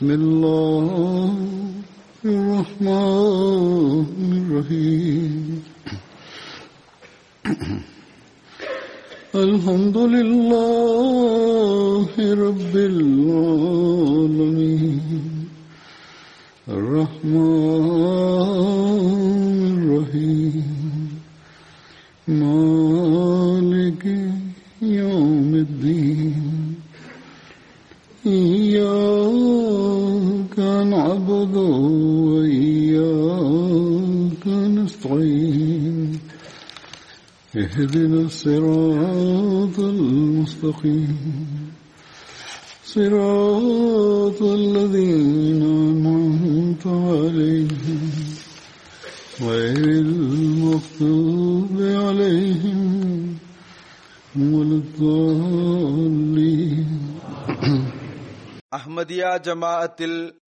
بسم الله ജമാഅത്തിൽ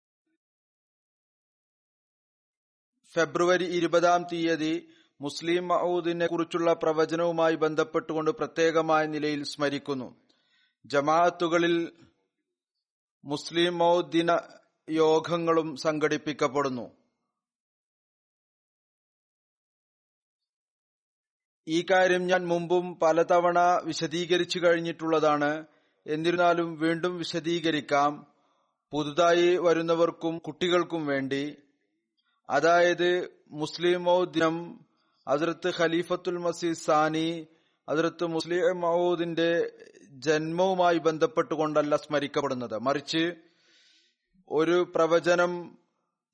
ഫെബ്രുവരി ഇരുപതാം തീയതി മുസ്ലിം മഹൂദിനെ കുറിച്ചുള്ള പ്രവചനവുമായി ബന്ധപ്പെട്ടുകൊണ്ട് പ്രത്യേകമായ നിലയിൽ സ്മരിക്കുന്നു. ജമാഅത്തുകളിൽ മുസ്ലിം മൗദ്ദിന യോഗങ്ങളും സംഘടിപ്പിക്കപ്പെടുന്നു. ഈ കാര്യം ഞാൻ മുമ്പും പലതവണ വിശദീകരിച്ചു കഴിഞ്ഞിട്ടുള്ളതാണ്. എന്നിരുന്നാലും വീണ്ടും വിശദീകരിക്കാം. പുതുതായി വരുന്നവർക്കും കുട്ടികൾക്കും വേണ്ടി അതായത് മുസ്ലിം ദിനം അതിർത്ത് ഖലീഫത്തുൽ മസീദ് സാനി അതിർത്ത് മുസ്ലിം മൗദിന്റെ ജന്മവുമായി ബന്ധപ്പെട്ടുകൊണ്ടല്ല സ്മരിക്കപ്പെടുന്നത്. മറിച്ച് ഒരു പ്രവചനം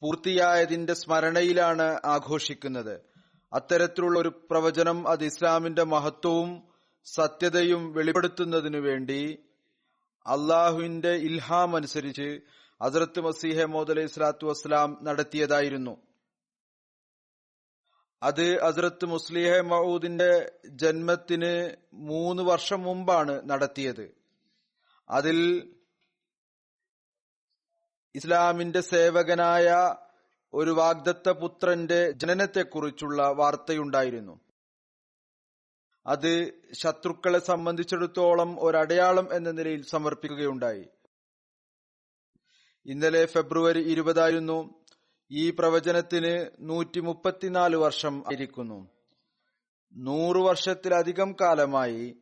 പൂർത്തിയായതിന്റെ സ്മരണയിലാണ് ആഘോഷിക്കുന്നത്. അത്തരത്തിലുള്ള ഒരു പ്രവചനം അത് ഇസ്ലാമിന്റെ മഹത്വവും സത്യതയും വെളിപ്പെടുത്തുന്നതിനു വേണ്ടി അള്ളാഹുവിന്റെ ഇൽഹാം അനുസരിച്ച് അസറത്ത് മസീഹ മോദ് അലൈഹി സ്വലാത്തു വസ്സലാം നടത്തിയതായിരുന്നു. അത് അസറത്ത് മുസ്ലിഹ മഹൂദിന്റെ ജന്മത്തിന് മൂന്ന് വർഷം മുമ്പാണ് നടത്തിയത്. അതിൽ ഇസ്ലാമിന്റെ സേവകനായ ഒരു വാഗ്ദത്ത പുത്രന്റെ ജനനത്തെക്കുറിച്ചുള്ള വാർത്തയുണ്ടായിരുന്നു. അത് ശത്രുക്കളെ സംബന്ധിച്ചിടത്തോളം ഒരടയാളം എന്ന നിലയിൽ സമർപ്പിക്കുകയുണ്ടായി. ഇന്നലെ ഫെബ്രുവരി ഇരുപതായിരുന്നു ഈ പ്രവചനത്തിന് നൂറ്റി മുപ്പത്തിനാല് വർഷം ആയിരിക്കുന്നു. നൂറു വർഷത്തിലധികം കാലമായി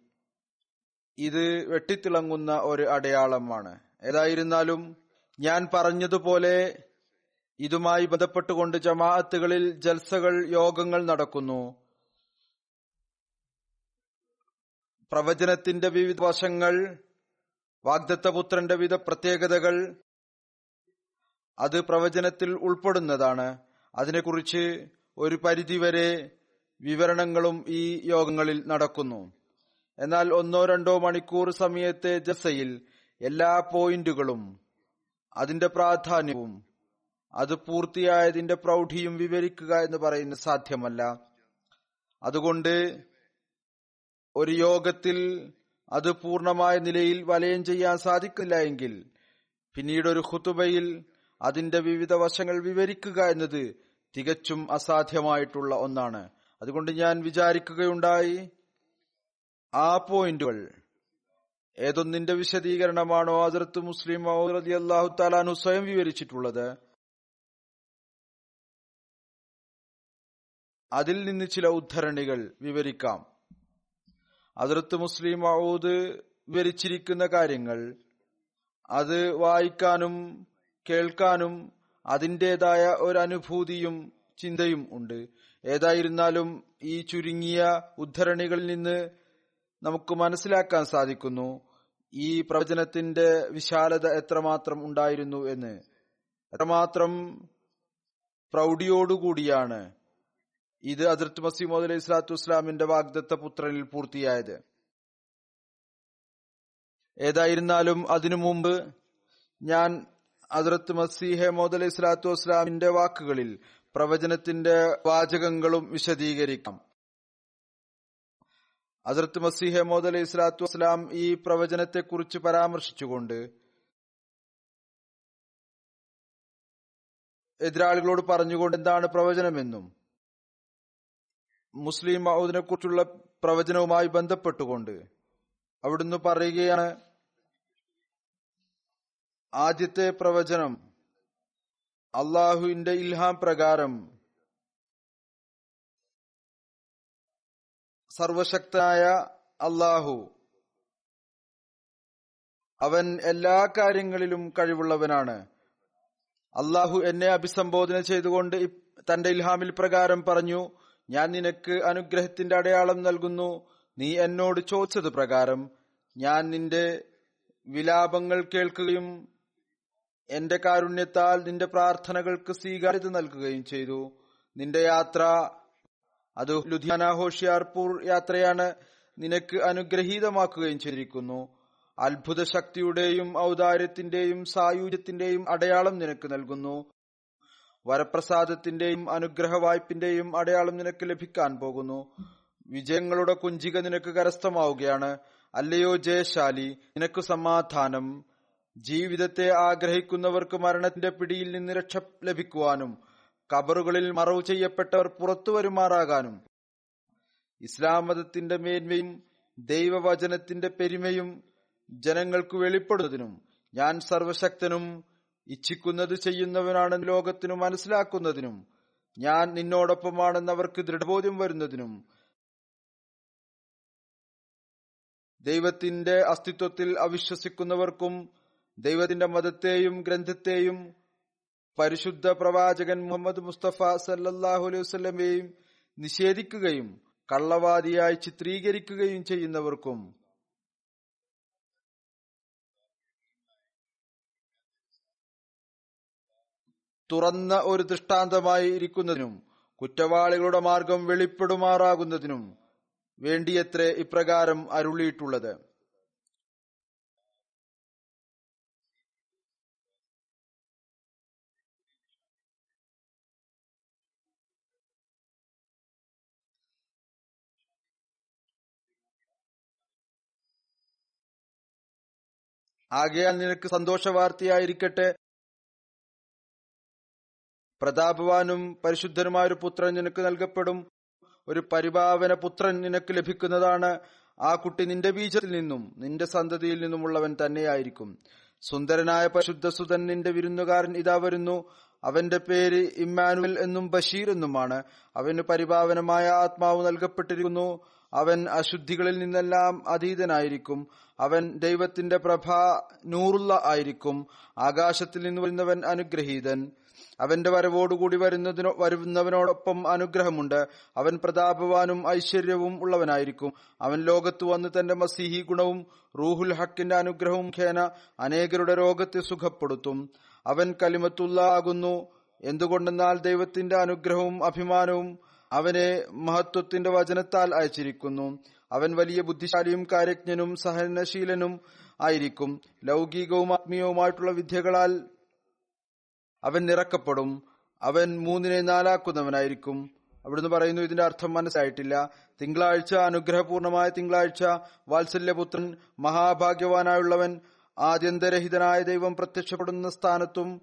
ഇത് വെട്ടിത്തിളങ്ങുന്ന ഒരു അടയാളമാണ്. ഏതായിരുന്നാലും ഞാൻ പറഞ്ഞതുപോലെ ഇതുമായി ബന്ധപ്പെട്ടുകൊണ്ട് ജമാഅത്തുകളിൽ ജൽസകൾ യോഗങ്ങൾ നടക്കുന്നു. പ്രവചനത്തിന്റെ വിവിധ വശങ്ങൾ വാഗ്ദത്തപുത്രന്റെ വിവിധ പ്രത്യേകതകൾ അത് പ്രവചനത്തിൽ ഉൾപ്പെടുന്നതാണ്. അതിനെക്കുറിച്ച് ഒരു പരിധിവരെ വിവരണങ്ങളും ഈ യോഗങ്ങളിൽ നടക്കുന്നു. എന്നാൽ ഒന്നോ രണ്ടോ മണിക്കൂർ സമയത്തെ ജസയിൽ എല്ലാ പോയിന്റുകളും അതിന്റെ പ്രാധാന്യവും അത് പൂർത്തിയായതിന്റെ പ്രൗഢിയും വിവരിക്കുക എന്ന് പറയുന്നത് സാധ്യമല്ല. അതുകൊണ്ട് ഒരു യോഗത്തിൽ അത് പൂർണമായ നിലയിൽ വലയം ചെയ്യാൻ സാധിക്കില്ല എങ്കിൽ പിന്നീട് ഒരു ഹുതുബയിൽ അതിന്റെ വിവിധ വശങ്ങൾ വിവരിക്കുക എന്നത് തികച്ചും അസാധ്യമായിട്ടുള്ള ഒന്നാണ്. അതുകൊണ്ട് ഞാൻ വിചാരിക്കുകയുണ്ടായി ആ പോയിന്റുകൾ ഏതൊന്നിന്റെ വിശദീകരണമാണോ അതിർത്ത് മുസ്ലിം റതി അള്ളാഹു താലാനു സ്വയം വിവരിച്ചിട്ടുള്ളത്? അതിൽ നിന്ന് ചില ഉദ്ധരണികൾ വിവരിക്കാം. അതിർത്ത് മുസ്ലിം മൗദ് വിവരിച്ചിരിക്കുന്ന കാര്യങ്ങൾ അത് വായിക്കാനും കേൾക്കാനും അതിന്റെതായ ഒരു അനുഭൂതിയും ചിന്തയും ഉണ്ട്. ഏതായിരുന്നാലും ഈ ചുരുങ്ങിയ ഉദ്ധരണികളിൽ നിന്ന് നമുക്ക് മനസ്സിലാക്കാൻ സാധിക്കുന്നു ഈ പ്രവചനത്തിന്റെ വിശാലത എത്രമാത്രം ഉണ്ടായിരുന്നു എന്ന്. എത്രമാത്രം പ്രൗഢിയോടുകൂടിയാണ് ഇത് അതിർത്ത് മസീമോദ് അലൈഹി സ്വലാത്തു വസ്സലാമിന്റെ വാഗ്ദത്ത പുത്രനിൽ പൂർത്തിയായത്. ഏതായിരുന്നാലും അതിനു മുമ്പ് ഞാൻ അതിർത്ത് മസീഹെ മോദ് അലൈഹി സ്വലാത്തു വസ്സലാമിന്റെ വാക്കുകളിൽ പ്രവചനത്തിന്റെ വാചകങ്ങളും വിശദീകരിക്കാം. അതിർത്ത് മസീഹെ മോദ് അലൈഹി സ്വലാത്തു വസ്സലാം ഈ പ്രവചനത്തെക്കുറിച്ച് പരാമർശിച്ചുകൊണ്ട് എതിരാളികളോട് പറഞ്ഞുകൊണ്ട് എന്താണ് പ്രവചനമെന്നും മുസ്ലിം മൗദിനെ കുറിച്ചുള്ള പ്രവചനവുമായി ബന്ധപ്പെട്ടുകൊണ്ട് അവിടുന്ന് പറയുകയാണ് ആദ്യത്തെ പ്രവചനം അള്ളാഹുവിന്റെ ഇൽഹാം പ്രകാരം സർവശക്തനായ അള്ളാഹു അവൻ എല്ലാ കാര്യങ്ങളിലും കഴിവുള്ളവനാണ്. അള്ളാഹു എന്നെ അഭിസംബോധന ചെയ്തുകൊണ്ട് തന്റെ ഇൽഹാമിൽ പ്രകാരം പറഞ്ഞു ഞാൻ നിനക്ക് അനുഗ്രഹത്തിന്റെ അടയാളം നൽകുന്നു. നീ എന്നോട് ചോദിച്ചത് പ്രകാരം ഞാൻ നിന്റെ വിലാപങ്ങൾ കേൾക്കുകയും എന്റെ കാരുണ്യത്താൽ നിന്റെ പ്രാർത്ഥനകൾക്ക് സ്വീകാര്യത നൽകുകയും ചെയ്തു. നിന്റെ യാത്ര അത് ലുധിയാന ഹോഷിയാർപൂർ യാത്രയാണ് നിനക്ക് അനുഗ്രഹീതമാക്കുകയും ചെയ്തിരിക്കുന്നു. അത്ഭുത ശക്തിയുടെയും ഔദാര്യത്തിന്റെയും സായുജ്യത്തിന്റെയും അടയാളം നിനക്ക് നൽകുന്നു. വരപ്രസാദത്തിന്റെയും അനുഗ്രഹ വായ്പിന്റെയും അടയാളം നിനക്ക് ലഭിക്കാൻ പോകുന്നു. വിജയങ്ങളുടെ കുഞ്ചിക നിനക്ക് കരസ്ഥമാവുകയാണ്. അല്ലയോ ജയശാലി നിനക്ക് സമാധാനം. ജീവിതത്തെ ആഗ്രഹിക്കുന്നവർക്ക് മരണത്തിന്റെ പിടിയിൽ നിന്ന് രക്ഷ ലഭിക്കുവാനും കബറുകളിൽ മറവ് ചെയ്യപ്പെട്ടവർ പുറത്തു വരുമാറാകാനും. ഇസ്ലാം മതത്തിന്റെ മേന്മയും ദൈവവചനത്തിന്റെ പെരുമയും ജനങ്ങൾക്ക് വെളിപ്പെടുന്നതിനും ഞാൻ സർവശക്തനും ഇച്ഛിക്കുന്നത് ചെയ്യുന്നവനാണ് ലോകത്തിനു മനസ്സിലാക്കുന്നതിനും ഞാൻ നിന്നോടൊപ്പമാണെന്ന് അവർക്ക് ദൃഢബോധ്യം വരുന്നതിനും ദൈവത്തിന്റെ അസ്തിത്വത്തിൽ അവിശ്വസിക്കുന്നവർക്കും ദൈവത്തിന്റെ മതത്തെയും ഗ്രന്ഥത്തെയും പരിശുദ്ധ പ്രവാചകൻ മുഹമ്മദ് മുസ്തഫ സല്ലാഹു അലൈഹി വസ്ലമയെയും നിഷേധിക്കുകയും കള്ളവാദിയായി ചിത്രീകരിക്കുകയും ചെയ്യുന്നവർക്കും തുറന്ന ഒരു ദൃഷ്ടാന്തമായി ഇരിക്കുന്നതിനും കുറ്റവാളികളുടെ മാർഗം വെളിപ്പെടുമാറാകുന്നതിനും വേണ്ടിയത്രേ ഇപ്രകാരം അരുളിയിട്ടുള്ളത്. ആകയാൽ നിനക്ക് സന്തോഷവാർത്തയായിരിക്കട്ടെ. പ്രതാപവാനും പരിശുദ്ധനുമായ ഒരു പുത്രൻ നിനക്ക് നൽകപ്പെടും. ഒരു പരിഭാവന പുത്രൻ നിനക്ക് ലഭിക്കുന്നതാണ്. ആ കുട്ടി നിന്റെ ബീജത്തിൽ നിന്നും നിന്റെ സന്തതിയിൽ നിന്നുമുള്ളവൻ തന്നെയായിരിക്കും. സുന്ദരനായ പരിശുദ്ധ സുതൻ നിന്റെ വിരുന്നുകാരൻ ഇതാ വരുന്നു. അവന്റെ പേര് ഇമ്മാനുവൽ എന്നും ബഷീർ എന്നുമാണ്. അവന് പരിഭാവനമായ ആത്മാവ് നൽകപ്പെട്ടിരിക്കുന്നു. അവൻ അശുദ്ധികളിൽ നിന്നെല്ലാം അതീതനായിരിക്കും. അവൻ ദൈവത്തിന്റെ പ്രഭ നൂറുള്ള ആയിരിക്കും. ആകാശത്തിൽ നിന്ന് വരുന്നവൻ അനുഗ്രഹീതൻ. അവന്റെ വരവോടുകൂടി വരുന്നതിനോ വരുന്നവനോടൊപ്പം അനുഗ്രഹമുണ്ട്. അവൻ പ്രതാപവാനും ഐശ്വര്യവും ഉള്ളവനായിരിക്കും. അവൻ ലോകത്ത് വന്ന് തന്റെ മസീഹി ഗുണവും റൂഹുൽ ഹക്കിന്റെ അനുഗ്രഹവും ഖേന അനേകരുടെ രോഗത്തെ സുഖപ്പെടുത്തും. അവൻ കലിമത്തുള്ള ആകുന്നു. എന്തുകൊണ്ടെന്നാൽ ദൈവത്തിന്റെ അനുഗ്രഹവും അഭിമാനവും അവനെ മഹത്വത്തിന്റെ വചനത്താൽ അയച്ചിരിക്കുന്നു. അവൻ വലിയ ബുദ്ധിശാലിയും കാര്യജ്ഞനും സഹനശീലനും ആയിരിക്കും. ലൗകികവും ആത്മീയവുമായിട്ടുള്ള വിദ്യകളാൽ അവൻ നിറക്കപ്പെടും. അവൻ മൂന്നിനെ നാലാക്കുന്നവനായിരിക്കും. അവിടുന്ന് പറയുന്നു ഇതിന്റെ അർത്ഥം മനസ്സിലായിട്ടില്ല. തിങ്കളാഴ്ച അനുഗ്രഹപൂർണമായ തിങ്കളാഴ്ച വാത്സല്യപുത്രൻ മഹാഭാഗ്യവാനായുള്ളവൻ ആദ്യന്തരഹിതനായ ദൈവം പ്രത്യക്ഷപ്പെടുന്ന സ്ഥാനത്തും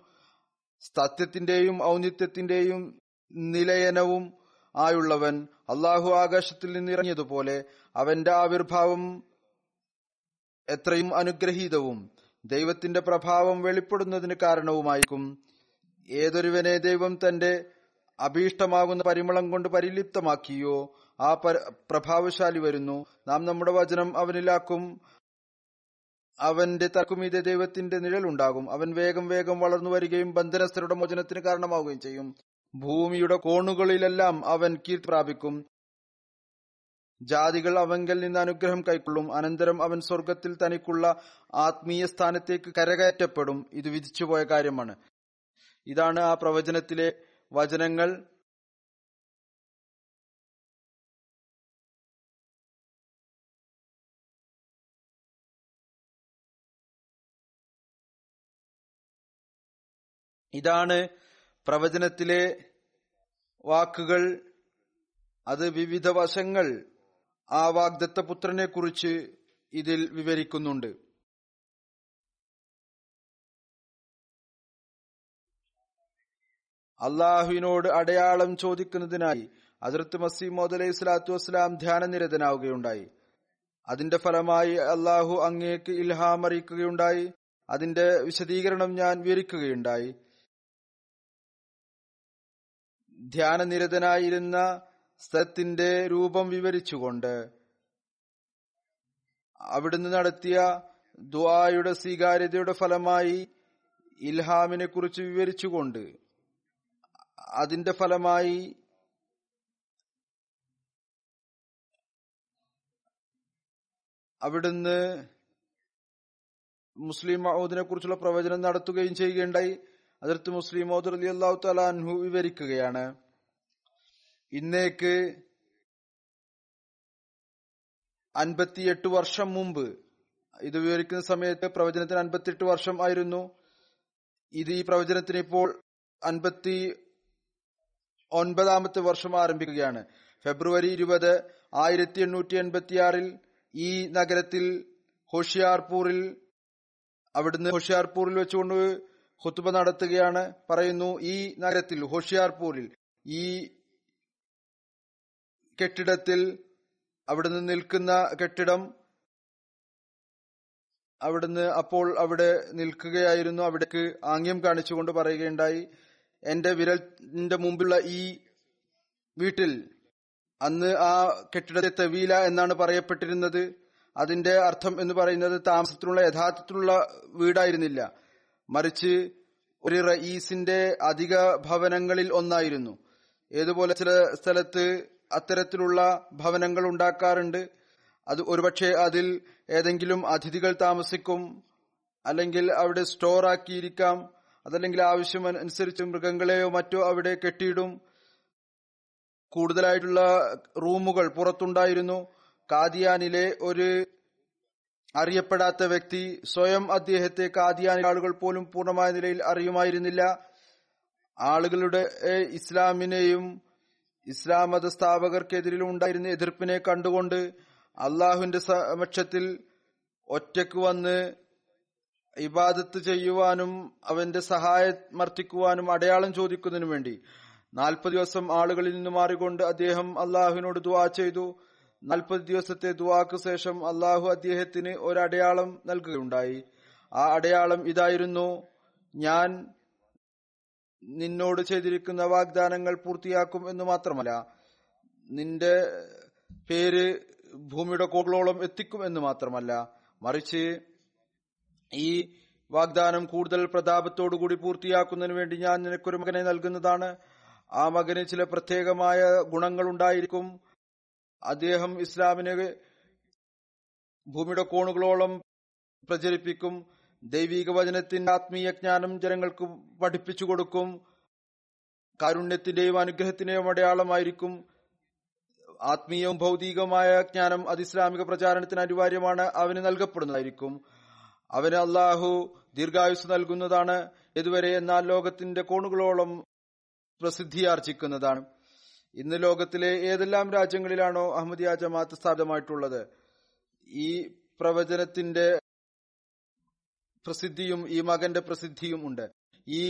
സത്യത്തിന്റെയും ഔന്നിത്യത്തിന്റെയും നിലയനവും ആയുള്ളവൻ. അള്ളാഹു ആകാശത്തിൽ നിന്ന് ഇറങ്ങിയതുപോലെ അവന്റെ ആവിർഭാവം എത്രയും അനുഗ്രഹീതവും ദൈവത്തിന്റെ പ്രഭാവം വെളിപ്പെടുന്നതിന് കാരണവുമായിരിക്കും. ഏതൊരുവനെ ദൈവം തന്റെ അഭീഷ്ടമാകുന്ന പരിമളം കൊണ്ട് പരിലിപ്തമാക്കിയോ ആ പ്രഭാവശാലി വരുന്നു. നാം നമ്മുടെ വചനം അവനിലാക്കും. അവന്റെ തക്കുമീതെ ദൈവത്തിന്റെ നിഴലുണ്ടാകും അവൻ വേഗം വേഗം വളർന്നു വരികയും ബന്ധനസ്ഥരുടെ മോചനത്തിന് കാരണമാവുകയും ചെയ്യും. ഭൂമിയുടെ കോണുകളിലെല്ലാം അവൻ കീർത്തി പ്രാപിക്കും. ജാതികൾ അവങ്കൽ നിന്ന് അനുഗ്രഹം കൈക്കൊള്ളും. അനന്തരം അവൻ സ്വർഗത്തിൽ തനിക്കുള്ള ആത്മീയ സ്ഥാനത്തേക്ക് കരകയറ്റപ്പെടും. ഇത് വിധിച്ചുപോയ കാര്യമാണ്. ഇതാണ് ആ പ്രവചനത്തിലെ വചനങ്ങൾ. ഇതാണ് പ്രവചനത്തിലെ വാക്കുകൾ. അത് വിവിധ വശങ്ങൾ. ആ വാഗ്ദത്ത പുത്രനെ കുറിച്ച് ഇതിൽ വിവരിക്കുന്നുണ്ട്. അള്ളാഹുവിനോട് അടയാളം ചോദിക്കുന്നതിനായി അതിർത്ത് മസീമോദ് അലൈഹി സ്വലാത്തു വസ്സലാം ധ്യാനനിരതനാവുകയുണ്ടായി. അതിന്റെ ഫലമായി അള്ളാഹു അങ്ങേക്ക് ഇൽഹാം അറിയിക്കുകയുണ്ടായി അതിന്റെ വിശദീകരണം ഞാൻ വിവരിക്കുകയുണ്ടായി. ധ്യാനനിരതനായിരുന്ന സ്ഥലത്തിന്റെ രൂപം വിവരിച്ചുകൊണ്ട് അവിടുന്ന് നടത്തിയ ദ്വായുടെ സ്വീകാര്യതയുടെ ഫലമായി ഇൽഹാമിനെ കുറിച്ച് വിവരിച്ചുകൊണ്ട് അതിന്റെ ഫലമായി അവിടുന്ന് മുസ്ലിം മഹൂദിനെ കുറിച്ചുള്ള പ്രവചനം നടത്തുകയും ചെയ്യുകയുണ്ടായി. അതിർത്ത് മുസ്ലിം മൗദ് അലി അള്ളാഹു തലാൻഹു വിവരിക്കുകയാണ്. ഇന്നേക്ക് അൻപത്തിയെട്ട് വർഷം മുമ്പ് ഇത് വിവരിക്കുന്ന സമയത്ത് പ്രവചനത്തിന് അൻപത്തിയെട്ട് വർഷം ആയിരുന്നു. ഇത് ഈ പ്രവചനത്തിന് ഇപ്പോൾ അൻപത്തി ഒൻപതാമത്തെ വർഷം ആരംഭിക്കുകയാണ്. ഫെബ്രുവരി ഇരുപത് ആയിരത്തി എണ്ണൂറ്റി എൺപത്തിയാറിൽ ഈ നഗരത്തിൽ ഹോഷിയാർപൂറിൽ അവിടുന്ന് ഹോഷിയാർപൂറിൽ വെച്ചുകൊണ്ട് ഹുത്തുബ നടത്തുകയാണ്. പറയുന്നു ഈ നഗരത്തിൽ ഹോഷിയാർപൂരിൽ ഈ കെട്ടിടത്തിൽ അവിടുന്ന് നിൽക്കുന്ന കെട്ടിടം അവിടുന്ന് അപ്പോൾ അവിടെ നിൽക്കുകയായിരുന്നു. അവിടേക്ക് ആംഗ്യം കാണിച്ചുകൊണ്ട് പറയുകയുണ്ടായി. എന്റെ വിരലിന്റെ മുമ്പിലുള്ള ഈ വീട്ടിൽ അന്ന് ആ കെട്ടിടത്തെ തെവീല എന്നാണ് പറയപ്പെട്ടിരുന്നത്. അതിന്റെ അർത്ഥം എന്ന് പറയുന്നത് താമസത്തിനുള്ള യഥാർത്ഥത്തിലുള്ള വീടായിരുന്നില്ല. മറിച്ച് ഒരു റയീസിന്റെ അധിക ഭവനങ്ങളിൽ ഒന്നായിരുന്നു. ഏതുപോലെ ചില സ്ഥലത്ത് അത്തരത്തിലുള്ള ഭവനങ്ങൾ ഉണ്ടാക്കാറുണ്ട്. അത് ഒരുപക്ഷെ അതിൽ ഏതെങ്കിലും അതിഥികൾ താമസിക്കും അല്ലെങ്കിൽ അവിടെ സ്റ്റോർ ആക്കിയിരിക്കാം. അതല്ലെങ്കിൽ ആവശ്യം അനുസരിച്ച് മൃഗങ്ങളെയോ മറ്റോ അവിടെ കെട്ടിയിടും. കൂടുതലായിട്ടുള്ള റൂമുകൾ പുറത്തുണ്ടായിരുന്നു. കാദിയാനിലെ ഒരു അറിയപ്പെടാത്ത വ്യക്തി സ്വയം അദ്ദേഹത്തെ കാദിയാനി ആളുകൾ പോലും പൂർണമായ നിലയിൽ അറിയുമായിരുന്നില്ല. ആളുകളുടെ ഇസ്ലാമിനെയും ഇസ്ലാം മത സ്ഥാപകർക്കെതിരിലും ഉണ്ടായിരുന്ന എതിർപ്പിനെ കണ്ടുകൊണ്ട് അള്ളാഹുവിന്റെ സമക്ഷത്തിൽ ഒറ്റയ്ക്ക് വന്ന് ഇബാദത്ത് ചെയ്യുവാനും അവന്റെ സഹായമർത്ഥിക്കുവാനും അടയാളം ചോദിക്കുന്നതിനു വേണ്ടി നാൽപ്പത് ദിവസം ആളുകളിൽ നിന്ന് മാറിക്കൊണ്ട് അദ്ദേഹം അള്ളാഹുവിനോട് ദുവാ ചെയ്തു. നാൽപ്പത് ദിവസത്തെ ദുവാക്ക് ശേഷം അള്ളാഹു അദ്ദേഹത്തിന് ഒരടയാളം നൽകുകയുണ്ടായി. ആ അടയാളം ഇതായിരുന്നു ഞാൻ നിന്നോട് ചെയ്തിരിക്കുന്ന വാഗ്ദാനങ്ങൾ പൂർത്തിയാക്കും എന്ന് മാത്രമല്ല നിന്റെ പേര് ഭൂമിയുടെ കോകളോളം എത്തിക്കും എന്ന് മാത്രമല്ല മറിച്ച് ഈ വാഗ്ദാനം കൂടുതൽ പ്രതാപത്തോടുകൂടി പൂർത്തിയാക്കുന്നതിന് വേണ്ടി ഞാൻ നിനക്കൊരു മകനെ നൽകുന്നതാണ്. ആ മകന് ചില പ്രത്യേകമായ ഗുണങ്ങൾ ഉണ്ടായിരിക്കും അദ്ദേഹം ഇസ്ലാമിനെ ഭൂമിയുടെ കോണുകളോളം പ്രചരിപ്പിക്കും. ദൈവിക വചനത്തിന്റെ ആത്മീയ ജ്ഞാനം ജനങ്ങൾക്ക് പഠിപ്പിച്ചു കൊടുക്കും. കാരുണ്യത്തിന്റെയും അനുഗ്രഹത്തിന്റെയും അടയാളമായിരിക്കും. ആത്മീയവും ഭൗതികവുമായ ജ്ഞാനം അതിസ്ലാമിക പ്രചാരണത്തിന് അനിവാര്യമാണ്. അവന് നൽകപ്പെടുന്നതായിരിക്കും. അവന് അള്ളാഹു ദീർഘായുസ് നൽകുന്നതാണ്. ഇതുവരെ എന്നാൽ ലോകത്തിന്റെ കോണുകളോളം പ്രസിദ്ധിയാർജിക്കുന്നതാണ് ഇന്ന് ലോകത്തിലെ ഏതെല്ലാം രാജ്യങ്ങളിലാണോ അഹമ്മദിയ ജമാഅത്ത് സ്ഥാപിതമായിട്ടുള്ളത്? ഈ പ്രവചനത്തിന്റെ പ്രസിദ്ധിയും ഈ മകന്റെ പ്രസിദ്ധിയും ഉണ്ട്. ഈ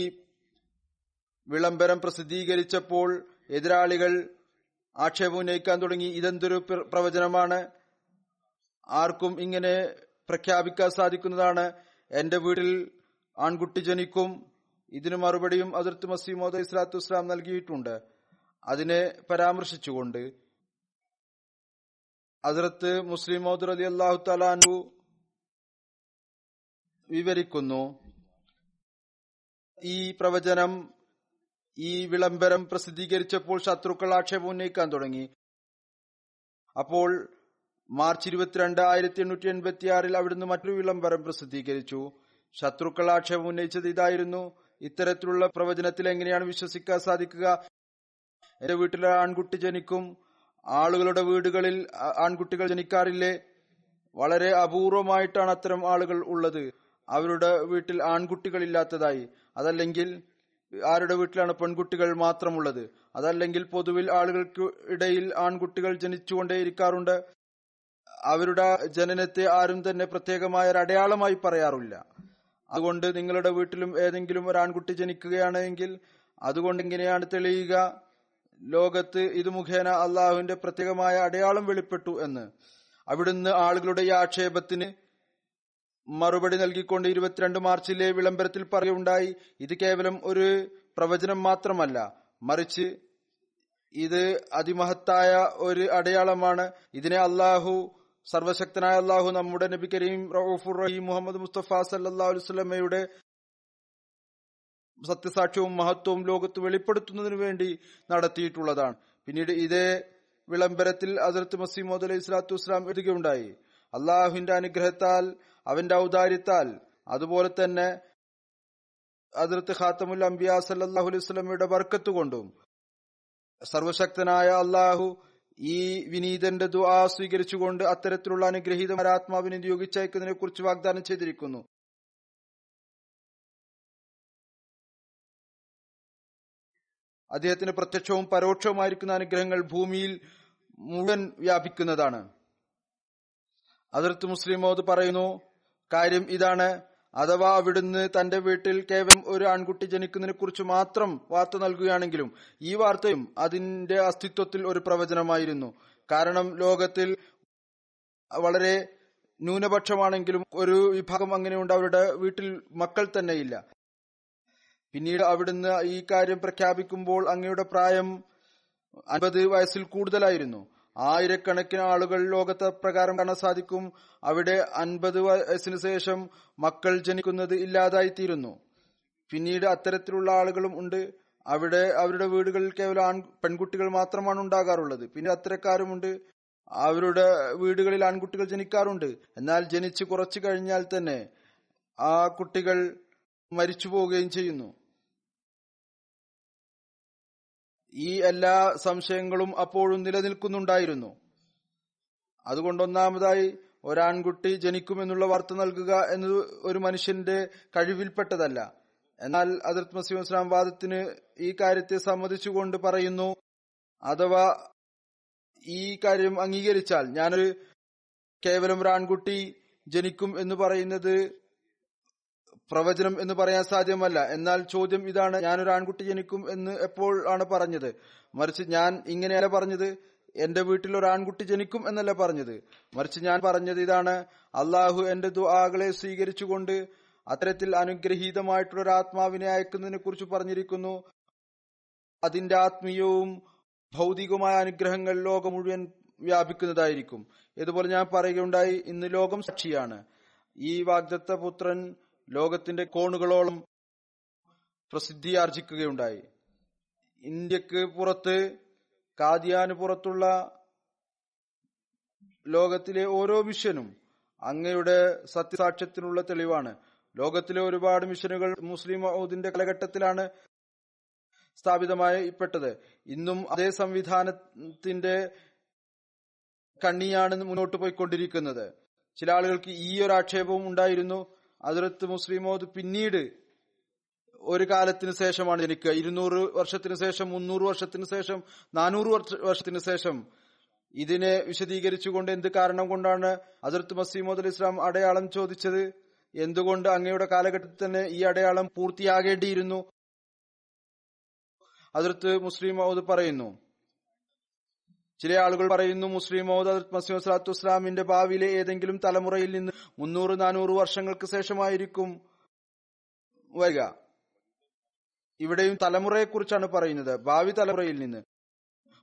വിളംബരം പ്രസിദ്ധീകരിച്ചപ്പോൾ എതിരാളികൾ ആക്ഷേപം ഉന്നയിക്കാൻ തുടങ്ങി. ഇതെന്തൊരു പ്രവചനമാണ്? ആർക്കും ഇങ്ങനെ പ്രഖ്യാപിക്കാൻ സാധിക്കുന്നതാണ്. എന്റെ വീട്ടിൽ ആൺകുട്ടി ജനിക്കും. ഇതിനു മറുപടിയും അതിർത്ത് മസീമോദ് ഇസ്ലാത്തു ഇസ്ലാം നൽകിയിട്ടുണ്ട്. അതിനെ പരാമർശിച്ചുകൊണ്ട് അതിർത്ത് മുസ്ലിം മോദർ അലി അള്ളാഹു തലാനു വിവരിക്കുന്നു ഈ പ്രവചനം ഈ വിളംബരം പ്രസിദ്ധീകരിച്ചപ്പോൾ ശത്രുക്കൾ ആക്ഷേപം ഉന്നയിക്കാൻ തുടങ്ങി. അപ്പോൾ മാർച്ച് ഇരുപത്തിരണ്ട് ആയിരത്തി എണ്ണൂറ്റി എൺപത്തി ആറിൽ അവിടുന്ന് മറ്റൊരു വിളംബരം പ്രസിദ്ധീകരിച്ചു. ശത്രുക്കൾ ആക്ഷേപം ഉന്നയിച്ചത് ഇതായിരുന്നു. ഇത്തരത്തിലുള്ള പ്രവചനത്തിൽ എങ്ങനെയാണ് വിശ്വസിക്കാൻ സാധിക്കുക? എന്റെ വീട്ടിലെ ആൺകുട്ടി ജനിക്കും. ആളുകളുടെ വീടുകളിൽ ആൺകുട്ടികൾ ജനിക്കാറില്ലേ? വളരെ അപൂർവമായിട്ടാണ് അത്തരം ആളുകൾ ഉള്ളത്. അവരുടെ വീട്ടിൽ ആൺകുട്ടികൾ ഇല്ലാത്തതായി അതല്ലെങ്കിൽ ആരുടെ വീട്ടിലാണ് പെൺകുട്ടികൾ മാത്രമുള്ളത്? അതല്ലെങ്കിൽ പൊതുവിൽ ആളുകൾക്ക് ഇടയിൽ ആൺകുട്ടികൾ ജനിച്ചുകൊണ്ടേ ജനിച്ചുകൊണ്ടേയിരിക്കാറുണ്ട്. അവരുടെ ജനനത്തെ ആരും തന്നെ പ്രത്യേകമായ ഒരു അടയാളമായി പറയാറില്ല. അതുകൊണ്ട് നിങ്ങളുടെ വീട്ടിലും ഏതെങ്കിലും ഒരു ആൺകുട്ടി ജനിക്കുകയാണെങ്കിൽ അതുകൊണ്ട് ഇങ്ങനെയാണ് തെളിയുക. ലോകത്ത് ഇത് മുഖേന അള്ളാഹുവിന്റെ പ്രത്യേകമായ അടയാളം വെളിപ്പെട്ടു എന്ന്. അവിടുന്ന് ആളുകളുടെ ഈ ആക്ഷേപത്തിന് മറുപടി നൽകിക്കൊണ്ട് ഇരുപത്തിരണ്ട് മാർച്ചിലെ വിളംബരത്തിൽ പറയുണ്ടായി ഇത് കേവലം ഒരു പ്രവചനം മാത്രമല്ല മറിച്ച് ഇത് അതിമഹത്തായ ഒരു അടയാളമാണ്. ഇതിനെ അള്ളാഹു സർവശക്തനായ അള്ളാഹു നമ്മുടെ നബി കരീം റൌഫുർ റഹീം മുഹമ്മദ് മുസ്തഫ സല്ലാ അലുസ്ലമയുടെ സത്യസാക്ഷ്യവും മഹത്വവും ലോകത്ത് വെളിപ്പെടുത്തുന്നതിനു വേണ്ടി നടത്തിയിട്ടുള്ളതാണ്. പിന്നീട് ഇതേ വിളംബരത്തിൽ അതിർത്ത് മസീമോദ് അലൈഹി സ്വലാത്തു വസ്ലാം എഴുതുകയുണ്ടായി അള്ളാഹുവിന്റെ അനുഗ്രഹത്താൽ അവന്റെ ഔദാര്യത്താൽ അതുപോലെ തന്നെ അതിർത്ത് ഖാത്തമുൽ അംബിയ സല്ലാഹു അലൈഹി സ്വലമയുടെ ബർക്കത്ത് കൊണ്ടും സർവശക്തനായ അള്ളാഹു ഈ വിനീതന്റെ ദുആ സ്വീകരിച്ചുകൊണ്ട് അത്തരത്തിലുള്ള അനുഗ്രഹീത ആത്മാവിനെ നിയോഗിച്ചയക്കുന്നതിനെ കുറിച്ച് വാഗ്ദാനം ചെയ്തിരിക്കുന്നു. അദ്ദേഹത്തിന് പ്രത്യക്ഷവും പരോക്ഷവുമായിരിക്കുന്ന അനുഗ്രഹങ്ങൾ ഭൂമിയിൽ മുഴുവൻ വ്യാപിക്കുന്നതാണ്. അതിർത്ത് മുസ്ലിമോത് പറയുന്നു കാര്യം ഇതാണ് അഥവാ അവിടുന്ന് തന്റെ വീട്ടിൽ കേവലം ഒരു ആൺകുട്ടി ജനിക്കുന്നതിനെ കുറിച്ച് മാത്രം വാർത്ത നൽകുകയാണെങ്കിലും ഈ വാർത്തയും അതിന്റെ അസ്തിത്വത്തിൽ ഒരു പ്രവചനമായിരുന്നു. കാരണം ലോകത്തിൽ വളരെ ന്യൂനപക്ഷമാണെങ്കിലും ഒരു വിഭാഗം അങ്ങനെയുണ്ട്. അവരുടെ വീട്ടിൽ മക്കൾ തന്നെയില്ല. പിന്നീട് അവിടുന്ന് ഈ കാര്യം പ്രഖ്യാപിക്കുമ്പോൾ അങ്ങയുടെ പ്രായം അൻപത് വയസ്സിൽ കൂടുതലായിരുന്നു. ആയിരക്കണക്കിന് ആളുകൾ ലോകത്തെ പ്രകാരം കാണാൻ സാധിക്കും. അവിടെ അൻപത് വയസ്സിനു ശേഷം മക്കൾ ജനിക്കുന്നത് ഇല്ലാതായിത്തീരുന്നു. പിന്നീട് അത്തരത്തിലുള്ള ആളുകളും ഉണ്ട്. അവിടെ അവരുടെ വീടുകളിൽ കേവലം പെൺകുട്ടികൾ മാത്രമാണ് ഉണ്ടാകാറുള്ളത്. പിന്നെ അത്തരക്കാരുമുണ്ട് അവരുടെ വീടുകളിൽ ആൺകുട്ടികൾ ജനിക്കാറുണ്ട്. എന്നാൽ ജനിച്ച് കുറച്ചു കഴിഞ്ഞാൽ തന്നെ ആ കുട്ടികൾ മരിച്ചു പോവുകയും ചെയ്യുന്നു. ഈ എല്ലാ സംശയങ്ങളും അപ്പോഴും നിലനിൽക്കുന്നുണ്ടായിരുന്നു. അതുകൊണ്ടൊന്നാമതായി ഒരാൺകുട്ടി ജനിക്കുമെന്നുള്ള വാർത്ത നൽകുക എന്നത് ഒരു മനുഷ്യന്റെ കഴിവിൽപ്പെട്ടതല്ല. എന്നാൽ അതിർത്ത് മസീം ഇസ്ലാം വാദത്തിന് ഈ കാര്യത്തെ സമ്മതിച്ചുകൊണ്ട് പറയുന്നു അഥവാ ഈ കാര്യം അംഗീകരിച്ചാൽ ഞാനൊരു കേവലം ഒരാൺകുട്ടി ജനിക്കും എന്ന് പറയുന്നത് പ്രവചനം എന്ന് പറയാൻ സാധ്യമല്ല. എന്നാൽ ചോദ്യം ഇതാണ് ഞാനൊരു ആൺകുട്ടി ജനിക്കും എന്ന് എപ്പോൾ ആണ് പറഞ്ഞത്? മറിച്ച് ഞാൻ ഇങ്ങനെയല്ല പറഞ്ഞത് എന്റെ വീട്ടിൽ ഒരു ആൺകുട്ടി ജനിക്കും എന്നല്ല പറഞ്ഞത്. മറിച്ച് ഞാൻ പറഞ്ഞത് ഇതാണ് അള്ളാഹു എന്റെ ദുആകളെ സ്വീകരിച്ചുകൊണ്ട് അത്തരത്തിൽ അനുഗ്രഹീതമായിട്ടുള്ള ഒരു ആത്മാവിനെ അയക്കുന്നതിനെ കുറിച്ച് പറഞ്ഞിരിക്കുന്നു. അതിന്റെ ആത്മീയവും ഭൗതികവുമായ അനുഗ്രഹങ്ങൾ ലോകം മുഴുവൻ വ്യാപിക്കുന്നതായിരിക്കും. ഇതുപോലെ ഞാൻ പറയുകയുണ്ടായി ഇന്ന് ലോകം സാക്ഷിയാണ്. ഈ വാഗ്ദത്ത പുത്രൻ ലോകത്തിന്റെ കോണുകളോളം പ്രസിദ്ധിയാർജിക്കുകയുണ്ടായി. ഇന്ത്യയ്ക്ക് പുറത്ത് കാദിയാന് പുറത്തുള്ള ലോകത്തിലെ ഓരോ മിഷനും അങ്ങയുടെ സത്യസാക്ഷ്യത്തിനുള്ള തെളിവാണ്. ലോകത്തിലെ ഒരുപാട് മിഷനുകൾ മുസ്ലിം ഔദിന്റെ കാലഘട്ടത്തിലാണ് സ്ഥാപിതമായി പെട്ടത് ഇന്നും അതേ സംവിധാനത്തിന്റെ കണ്ണിയാണ് മുന്നോട്ട് പോയിക്കൊണ്ടിരിക്കുന്നത്. ചില ആളുകൾക്ക് ഈ ഒരു ആക്ഷേപവും ഉണ്ടായിരുന്നു. അതിർത്ത് മുസ്ലിമോദ് പിന്നീട് ഒരു കാലത്തിന് ശേഷമാണ് ജനിക്കുക. ഇരുന്നൂറ് വർഷത്തിന് ശേഷം മുന്നൂറ് വർഷത്തിന് ശേഷം നാനൂറ് വർഷത്തിന് ശേഷം. ഇതിനെ വിശദീകരിച്ചുകൊണ്ട് എന്ത് കാരണം കൊണ്ടാണ് അതിർത്ത് മസീമോദ് അലി ഇസ്ലാം അടയാളം ചോദിച്ചത്? എന്തുകൊണ്ട് അങ്ങയുടെ കാലഘട്ടത്തിൽ തന്നെ ഈ അടയാളം പൂർത്തിയാകേണ്ടിയിരുന്നു? അതിർത്ത് മുസ്ലിം മൗദ് പറയുന്നു. ചില ആളുകൾ പറയുന്നു മുസ്ലിം മസീം സ്വലാത്തു വസ്സലാമിന്റെ ഭാവിയിലെ ഏതെങ്കിലും തലമുറയിൽ നിന്ന് മുന്നൂറ് നാനൂറ് വർഷങ്ങൾക്ക് ശേഷമായിരിക്കും. വരിക. ഇവിടെയും തലമുറയെ കുറിച്ചാണ് പറയുന്നത്. ഭാവി തലമുറയിൽ നിന്ന്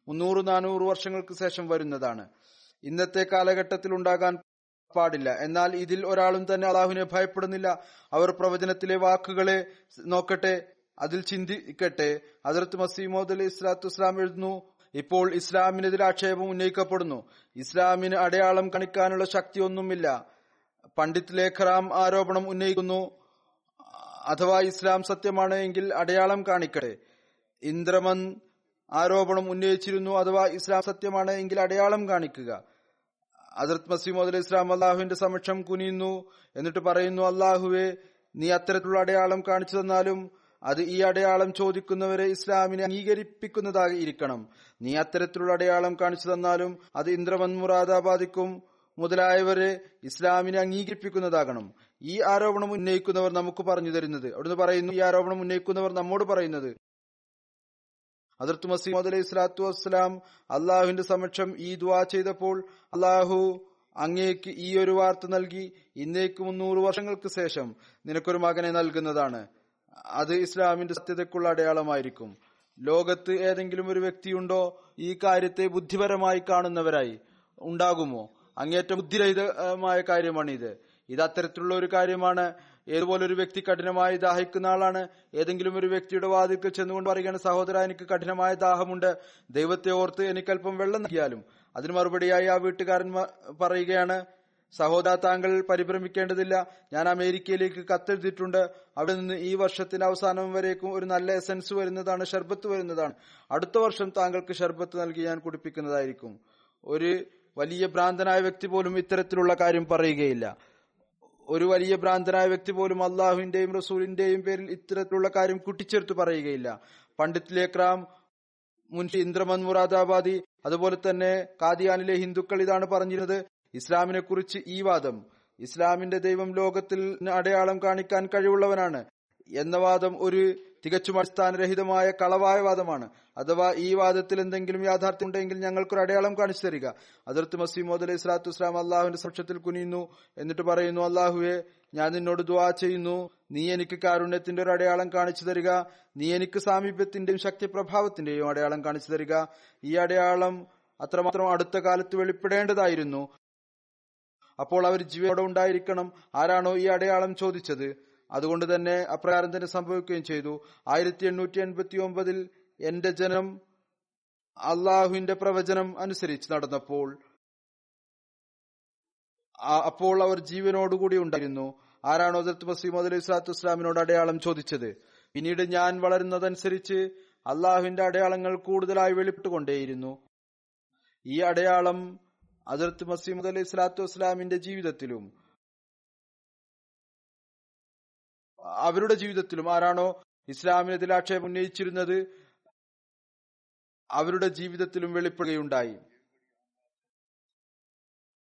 മുന്നൂറ് നാനൂറ് വർഷങ്ങൾക്ക് ശേഷം വരുന്നതാണ്. ഇന്നത്തെ കാലഘട്ടത്തിൽ ഉണ്ടാകാൻ പാടില്ല. എന്നാൽ ഇതിൽ ഒരാളും തന്നെ അള്ളാഹുവിനെ ഭയപ്പെടുന്നില്ല. അവർ പ്രവചനത്തിലെ വാക്കുകളെ നോക്കട്ടെ അതിൽ ചിന്തിക്കട്ടെ. അതിർത്ത് മസീമോദ് അലി ഇസ്ലാത്തു ഇസ്ലാം എഴുതുന്നു ഇപ്പോൾ ഇസ്ലാമിനെതിരെ ആക്ഷേപം ഉന്നയിക്കപ്പെടുന്നു. ഇസ്ലാമിന് അടയാളം കാണിക്കാനുള്ള ശക്തിയൊന്നുമില്ല. പണ്ഡിറ്റ് ലേഖറാം ആരോപണം ഉന്നയിക്കുന്നു. അഥവാ ഇസ്ലാം സത്യമാണ് എങ്കിൽ അടയാളം കാണിക്കട്ടെ. ഇന്ദ്രമൻ ആരോപണം ഉന്നയിച്ചിരുന്നു. അഥവാ ഇസ്ലാം സത്യമാണ് എങ്കിൽ അടയാളം കാണിക്കുക. അസർത് മസീമോദ് അലി ഇസ്ലാം അള്ളാഹുവിന്റെ സമക്ഷം കുനിയുന്നു. എന്നിട്ട് പറയുന്നു അള്ളാഹുവെ നീ അത്തരത്തിലുള്ള അടയാളം കാണിച്ചു തന്നാലും അത് ഈ അടയാളം ചോദിക്കുന്നവരെ ഇസ്ലാമിനെ അംഗീകരിപ്പിക്കുന്നതായി ഇരിക്കണം. നീ അത്തരത്തിലുള്ള അടയാളം കാണിച്ചു തന്നാലും അത് ഇന്ദ്രമൻ മുറാദാബാദിക്കും മുതലായവരെ ഇസ്ലാമിനെ അംഗീകരിപ്പിക്കുന്നതാകണം. ഈ ആരോപണം ഉന്നയിക്കുന്നവർ നമുക്ക് പറഞ്ഞു തരുന്നത്. അവിടുന്ന് പറയുന്നു ഈ ആരോപണം ഉന്നയിക്കുന്നവർ നമ്മോട് പറയുന്നത്. അതിർത്ത് മസീമദ് അലൈഹി സ്വലാത്തു വസ്സലാം അള്ളാഹുവിന്റെ സമക്ഷം ഈ ദ്വാ ചെയ്തപ്പോൾ അള്ളാഹു അങ്ങേക്ക് ഈ ഒരു വാർത്ത നൽകി. ഇന്നേക്ക് മുന്നൂറ് വർഷങ്ങൾക്ക് ശേഷം നിനക്കൊരു മകനെ നൽകുന്നതാണ്. അത് ഇസ്ലാമിന്റെ സത്യതയ്ക്കുള്ള അടയാളമായിരിക്കും. ലോകത്ത് ഏതെങ്കിലും ഒരു വ്യക്തിയുണ്ടോ ഈ കാര്യത്തെ ബുദ്ധിപരമായി കാണുന്നവരായി ഉണ്ടാകുമോ? അങ്ങേറ്റം ബുദ്ധിരഹിതമായ കാര്യമാണ് ഇത് ഇത് അത്തരത്തിലുള്ള ഒരു കാര്യമാണ്. ഏതുപോലെ ഒരു വ്യക്തി കഠിനമായി ദാഹിക്കുന്ന ആളാണ്. ഏതെങ്കിലും ഒരു വ്യക്തിയുടെ വാതിൽക്കൽ ചെന്നുകൊണ്ട് പറയുകയാണ് സഹോദര എനിക്ക് കഠിനമായ ദാഹമുണ്ട്. ദൈവത്തെ ഓർത്ത് എനിക്കല്പം വെള്ളം നൽകിയാലും. അതിന് മറുപടിയായി ആ വീട്ടുകാരൻ പറയുകയാണ് സഹോദര താങ്കൾ പരിഭ്രമിക്കേണ്ടതില്ല. ഞാൻ അമേരിക്കയിലേക്ക് കത്തെഴുതിയിട്ടുണ്ട്. അവിടെ നിന്ന് ഈ വർഷത്തിന്റെ അവസാനം വരേക്കും ഒരു നല്ല എസൻസ് വരുന്നതാണ് ഷർബത്ത് വരുന്നതാണ്. അടുത്ത വർഷം താങ്കൾക്ക് ഷർബത്ത് നൽകി ഞാൻ കുടിപ്പിക്കുന്നതായിരിക്കും. ഒരു വലിയ ഭ്രാന്തനായ വ്യക്തി പോലും ഇത്തരത്തിലുള്ള കാര്യം പറയുകയില്ല. ഒരു വലിയ ഭ്രാന്തനായ വ്യക്തി പോലും അള്ളാഹുവിന്റെയും റസൂലിന്റെയും പേരിൽ ഇത്തരത്തിലുള്ള കാര്യം കൂട്ടിച്ചേർത്ത് പറയുകയില്ല. പണ്ഡിറ്റ് ലേക്രാം മുൻഷി ഇന്ദ്രമൻ മുറാദാബാദി അതുപോലെ തന്നെ കാദിയാനിലെ ഹിന്ദുക്കൾ ഇതാണ് പറഞ്ഞിരുന്നത്. ഇസ്ലാമിനെ കുറിച്ച് ഈ വാദം ഇസ്ലാമിന്റെ ദൈവം ലോകത്തിൽ അടയാളം കാണിക്കാൻ കഴിവുള്ളവനാണ് എന്ന വാദം ഒരു തികച്ചും അടിസ്ഥാനരഹിതമായ കളവായ വാദമാണ്. അഥവാ ഈ വാദത്തിൽ എന്തെങ്കിലും യാഥാർത്ഥ്യം ഉണ്ടെങ്കിൽ ഞങ്ങൾക്കൊരു അടയാളം കാണിച്ചു തരിക. അതിർത്ത് മസീമോദ് അലൈഹി സ്വലാത്തു വസ്ലാം അള്ളാഹുവിന്റെ സക്ഷത്തിൽ കുനിയുന്നു. എന്നിട്ട് പറയുന്നു അള്ളാഹുവെ ഞാൻ നിന്നോട് ദുവാ ചെയ്യുന്നു. നീ എനിക്ക് കാരുണ്യത്തിന്റെ ഒരു അടയാളം കാണിച്ചു തരിക. നീ എനിക്ക് സാമീപ്യത്തിന്റെയും ശക്തിപ്രഭാവത്തിന്റെയും അടയാളം കാണിച്ചു തരിക. ഈ അടയാളം അത്രമാത്രം അടുത്ത കാലത്ത് വെളിപ്പെടേണ്ടതായിരുന്നു. അപ്പോൾ അവർ ജീവനോടെ ഉണ്ടായിരിക്കണം. ആരാണോ ഈ അടയാളം ചോദിച്ചത്? അതുകൊണ്ട് തന്നെ അപ്രകാരം തന്നെ സംഭവിക്കുകയും ചെയ്തു. ആയിരത്തി എണ്ണൂറ്റി എൺപത്തി ഒമ്പതിൽ എന്റെ ജനം അള്ളാഹുവിന്റെ പ്രവചനം അനുസരിച്ച് നടന്നപ്പോൾ അപ്പോൾ അവർ ജീവനോടുകൂടി ഉണ്ടായിരുന്നു. ആരാണോ ഹസരത്ത് മസീം അലൈഹി സ്വലാത്തു വസ്ലാമിനോട് അടയാളം ചോദിച്ചത്? പിന്നീട് ഞാൻ വളരുന്നതനുസരിച്ച് അള്ളാഹുവിന്റെ അടയാളങ്ങൾ കൂടുതലായി വെളിപ്പെട്ടുകൊണ്ടേയിരുന്നു. ഈ അടയാളം അതിർത്ത് മസീമദ് അലൈഹി സ്വലാത്തു വസ്സലാമിന്റെ ജീവിതത്തിലും അവരുടെ ജീവിതത്തിലും ആരാണോ ഇസ്ലാമിനെതിരെ ആക്ഷേപം ഉന്നയിച്ചിരുന്നത് അവരുടെ ജീവിതത്തിലും വെളിപ്പെടുകയുണ്ടായി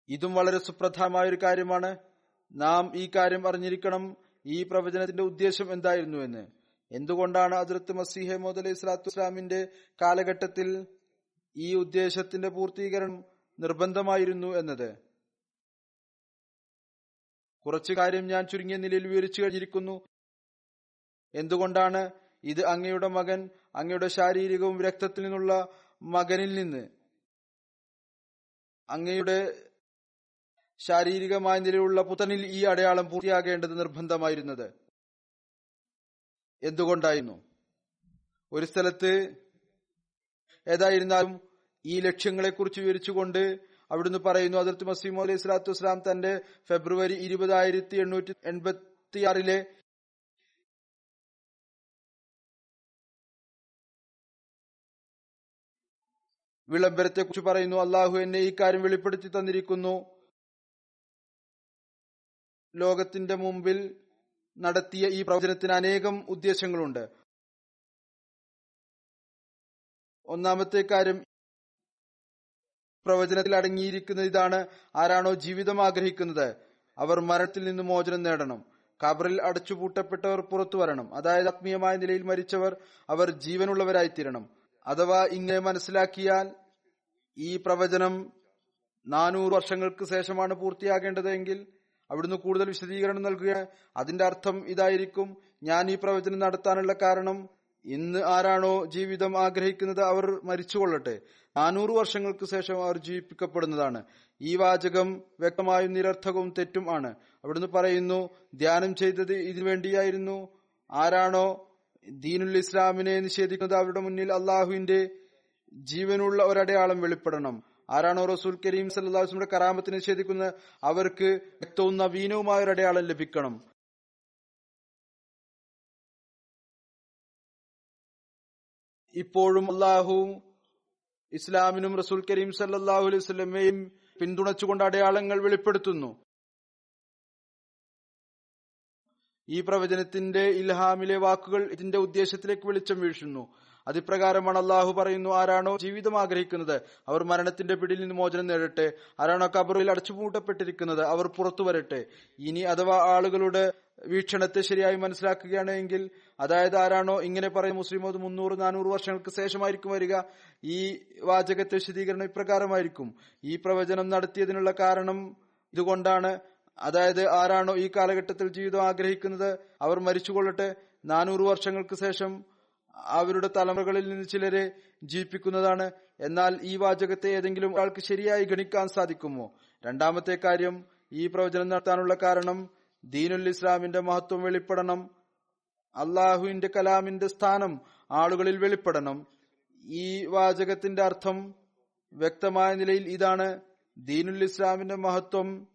ഇതും വളരെ സുപ്രധാനമായ ഒരു കാര്യമാണ്. നാം ഈ കാര്യം അറിഞ്ഞിരിക്കണം. ഈ പ്രവചനത്തിന്റെ ഉദ്ദേശം എന്തായിരുന്നു എന്ന്. എന്തുകൊണ്ടാണ് അതിർത്ത് മസീഹ് മോദ് അലൈഹി സ്വലാത്തു വസ്സലാമിന്റെ കാലഘട്ടത്തിൽ ഈ ഉദ്ദേശത്തിന്റെ പൂർത്തീകരണം നിർബന്ധമായിരുന്നു എന്നത്. കുറച്ചു കാര്യം ഞാൻ ചുരുങ്ങിയ നിലയിൽ വിവരിച്ചു കഴിഞ്ഞിരിക്കുന്നു. എന്തുകൊണ്ടാണ് ഇത് അങ്ങയുടെ മകൻ അങ്ങയുടെ ശാരീരികവും രക്തത്തിൽ നിന്നുള്ള മകനിൽ നിന്ന്? അങ്ങയുടെ ശാരീരികമായ നിലയിലുള്ള പുതനിൽ ഈ അടയാളം പൂർത്തിയാകേണ്ടത് നിർബന്ധമായിരുന്നത്. എന്തുകൊണ്ടായിരുന്നു? ഒരു സ്ഥലത്ത് ഏതായിരുന്നാലും ഈ ലക്ഷ്യങ്ങളെക്കുറിച്ച് വിവരിച്ചുകൊണ്ട് അവിടുന്ന് പറയുന്നു അതിർത്തി മസീമോ അലൈഹി സ്വലാത്തു വസ്സലാം തന്റെ ഫെബ്രുവരി ഇരുപതായിരത്തി എണ്ണൂറ്റി എൺപത്തി ആറിലെ വിളംബരത്തെ കുറിച്ച് പറയുന്നു അള്ളാഹു എന്നെ ഈ കാര്യം വെളിപ്പെടുത്തി തന്നിരിക്കുന്നു. ലോകത്തിന്റെ മുമ്പിൽ നടത്തിയ ഈ പ്രവചനത്തിന് അനേകം ഉദ്ദേശങ്ങളുണ്ട്. ഒന്നാമത്തെ കാര്യം പ്രവചനത്തിൽ അടങ്ങിയിരിക്കുന്ന ഇതാണ്. ആരാണോ ജീവിതം ആഗ്രഹിക്കുന്നത് അവർ മരണത്തിൽ നിന്ന് മോചനം നേടണം. കബറിൽ അടച്ചുപൂട്ടപ്പെട്ടവർ പുറത്തു വരണം. അതായത് ആത്മീയമായ നിലയിൽ മരിച്ചവർ അവർ ജീവനുള്ളവരായിത്തീരണം. അഥവാ ഇങ്ങനെ മനസ്സിലാക്കിയാൽ ഈ പ്രവചനം നാനൂറ് വർഷങ്ങൾക്ക് ശേഷമാണ് പൂർത്തിയാകേണ്ടതെങ്കിൽ അവിടുന്ന് കൂടുതൽ വിശദീകരണം നൽകുക. അതിന്റെ അർത്ഥം ഇതായിരിക്കും. ഞാൻ ഈ പ്രവചനം നടത്താനുള്ള കാരണം ഇന്ന് ആരാണോ ജീവിതം ആഗ്രഹിക്കുന്നത് അവർ മരിച്ചുകൊള്ളട്ടെ. നാനൂറ് വർഷങ്ങൾക്ക് ശേഷം അവർ ജീവിപ്പിക്കപ്പെടുന്നതാണ്. ഈ വാചകം വ്യക്തമായും നിരർത്ഥകവും തെറ്റും ആണ്. അവിടുന്ന് പറയുന്നു ധ്യാനം ചെയ്തത് ഇതിനു വേണ്ടിയായിരുന്നു. ആരാണോ ദീനുൽ ഇസ്ലാമിനെ നിഷേധിക്കുന്നത് അവരുടെ മുന്നിൽ അള്ളാഹുവിന്റെ ജീവനുള്ള ഒരടയാളം വെളിപ്പെടണം. ആരാണോ റസൂൽ കരീം സല്ലാസ്മിയുടെ കരാമത്തിന് നിഷേധിക്കുന്നത് അവർക്ക് വ്യക്തവും നവീനവുമായ ഒരു അടയാളം ലഭിക്കണം. ഇപ്പോഴും അള്ളാഹു ഇസ്ലാമിനും റസൂൽ കരീം സല്ലാഹു അലൈഹി സ്വലമയും പിന്തുണച്ചുകൊണ്ട് അടയാളങ്ങൾ വെളിപ്പെടുത്തുന്നു. ഈ പ്രവചനത്തിന്റെ ഇൽഹാമിലെ വാക്കുകൾ ഇതിന്റെ ഉദ്ദേശത്തിലേക്ക് വെളിച്ചം വീഴ്ചുന്നു അതിപ്രകാരമാണ് അള്ളാഹു പറയുന്നു ആരാണോ ജീവിതം ആഗ്രഹിക്കുന്നത് അവർ മരണത്തിന്റെ പിടിയിൽ നിന്ന് മോചനം നേടട്ടെ ആരാണോ കബറിൽ അടച്ചുപൂട്ടപ്പെട്ടിരിക്കുന്നത് അവർ പുറത്തു വരട്ടെ. ഇനി അഥവാ ആളുകളുടെ വീക്ഷണത്തെ ശരിയായി മനസ്സിലാക്കുകയാണെങ്കിൽ അതായത് ആരാണോ ഇങ്ങനെ പറയും മുസ്ലിം അത് മുന്നൂറ് നാനൂറ് വർഷങ്ങൾക്ക് ശേഷമായിരിക്കും വരിക ഈ വാചകത്തെ വിശദീകരണം ഇപ്രകാരമായിരിക്കും. ഈ പ്രവചനം നടത്തിയതിനുള്ള കാരണം ഇതുകൊണ്ടാണ് അതായത് ആരാണോ ഈ കാലഘട്ടത്തിൽ ജീവിതം ആഗ്രഹിക്കുന്നത് അവർ മരിച്ചുകൊള്ളട്ടെ നാനൂറ് വർഷങ്ങൾക്ക് ശേഷം അവരുടെ തലമുറകളിൽ നിന്ന് ചിലരെ ജീവിപ്പിക്കുന്നതാണ്. എന്നാൽ ഈ വാചകത്തെ ഏതെങ്കിലും ഒരാൾക്ക് ശരിയായി ഗണിക്കാൻ സാധിക്കുമോ? രണ്ടാമത്തെ കാര്യം ഈ പ്രവചനം നടത്താനുള്ള കാരണം ദീനുൽ ഇസ്ലാമിന്റെ മഹത്വം വെളിപ്പെടണം അള്ളാഹുവിന്റെ കലാമിന്റെ സ്ഥാനം ആളുകളിൽ വെളിപ്പെടണം. ഈ വാചകത്തിന്റെ അർത്ഥം വ്യക്തമായ നിലയിൽ ഇതാണ്. ദീനുൽ ഇസ്ലാമിന്റെ മഹത്വം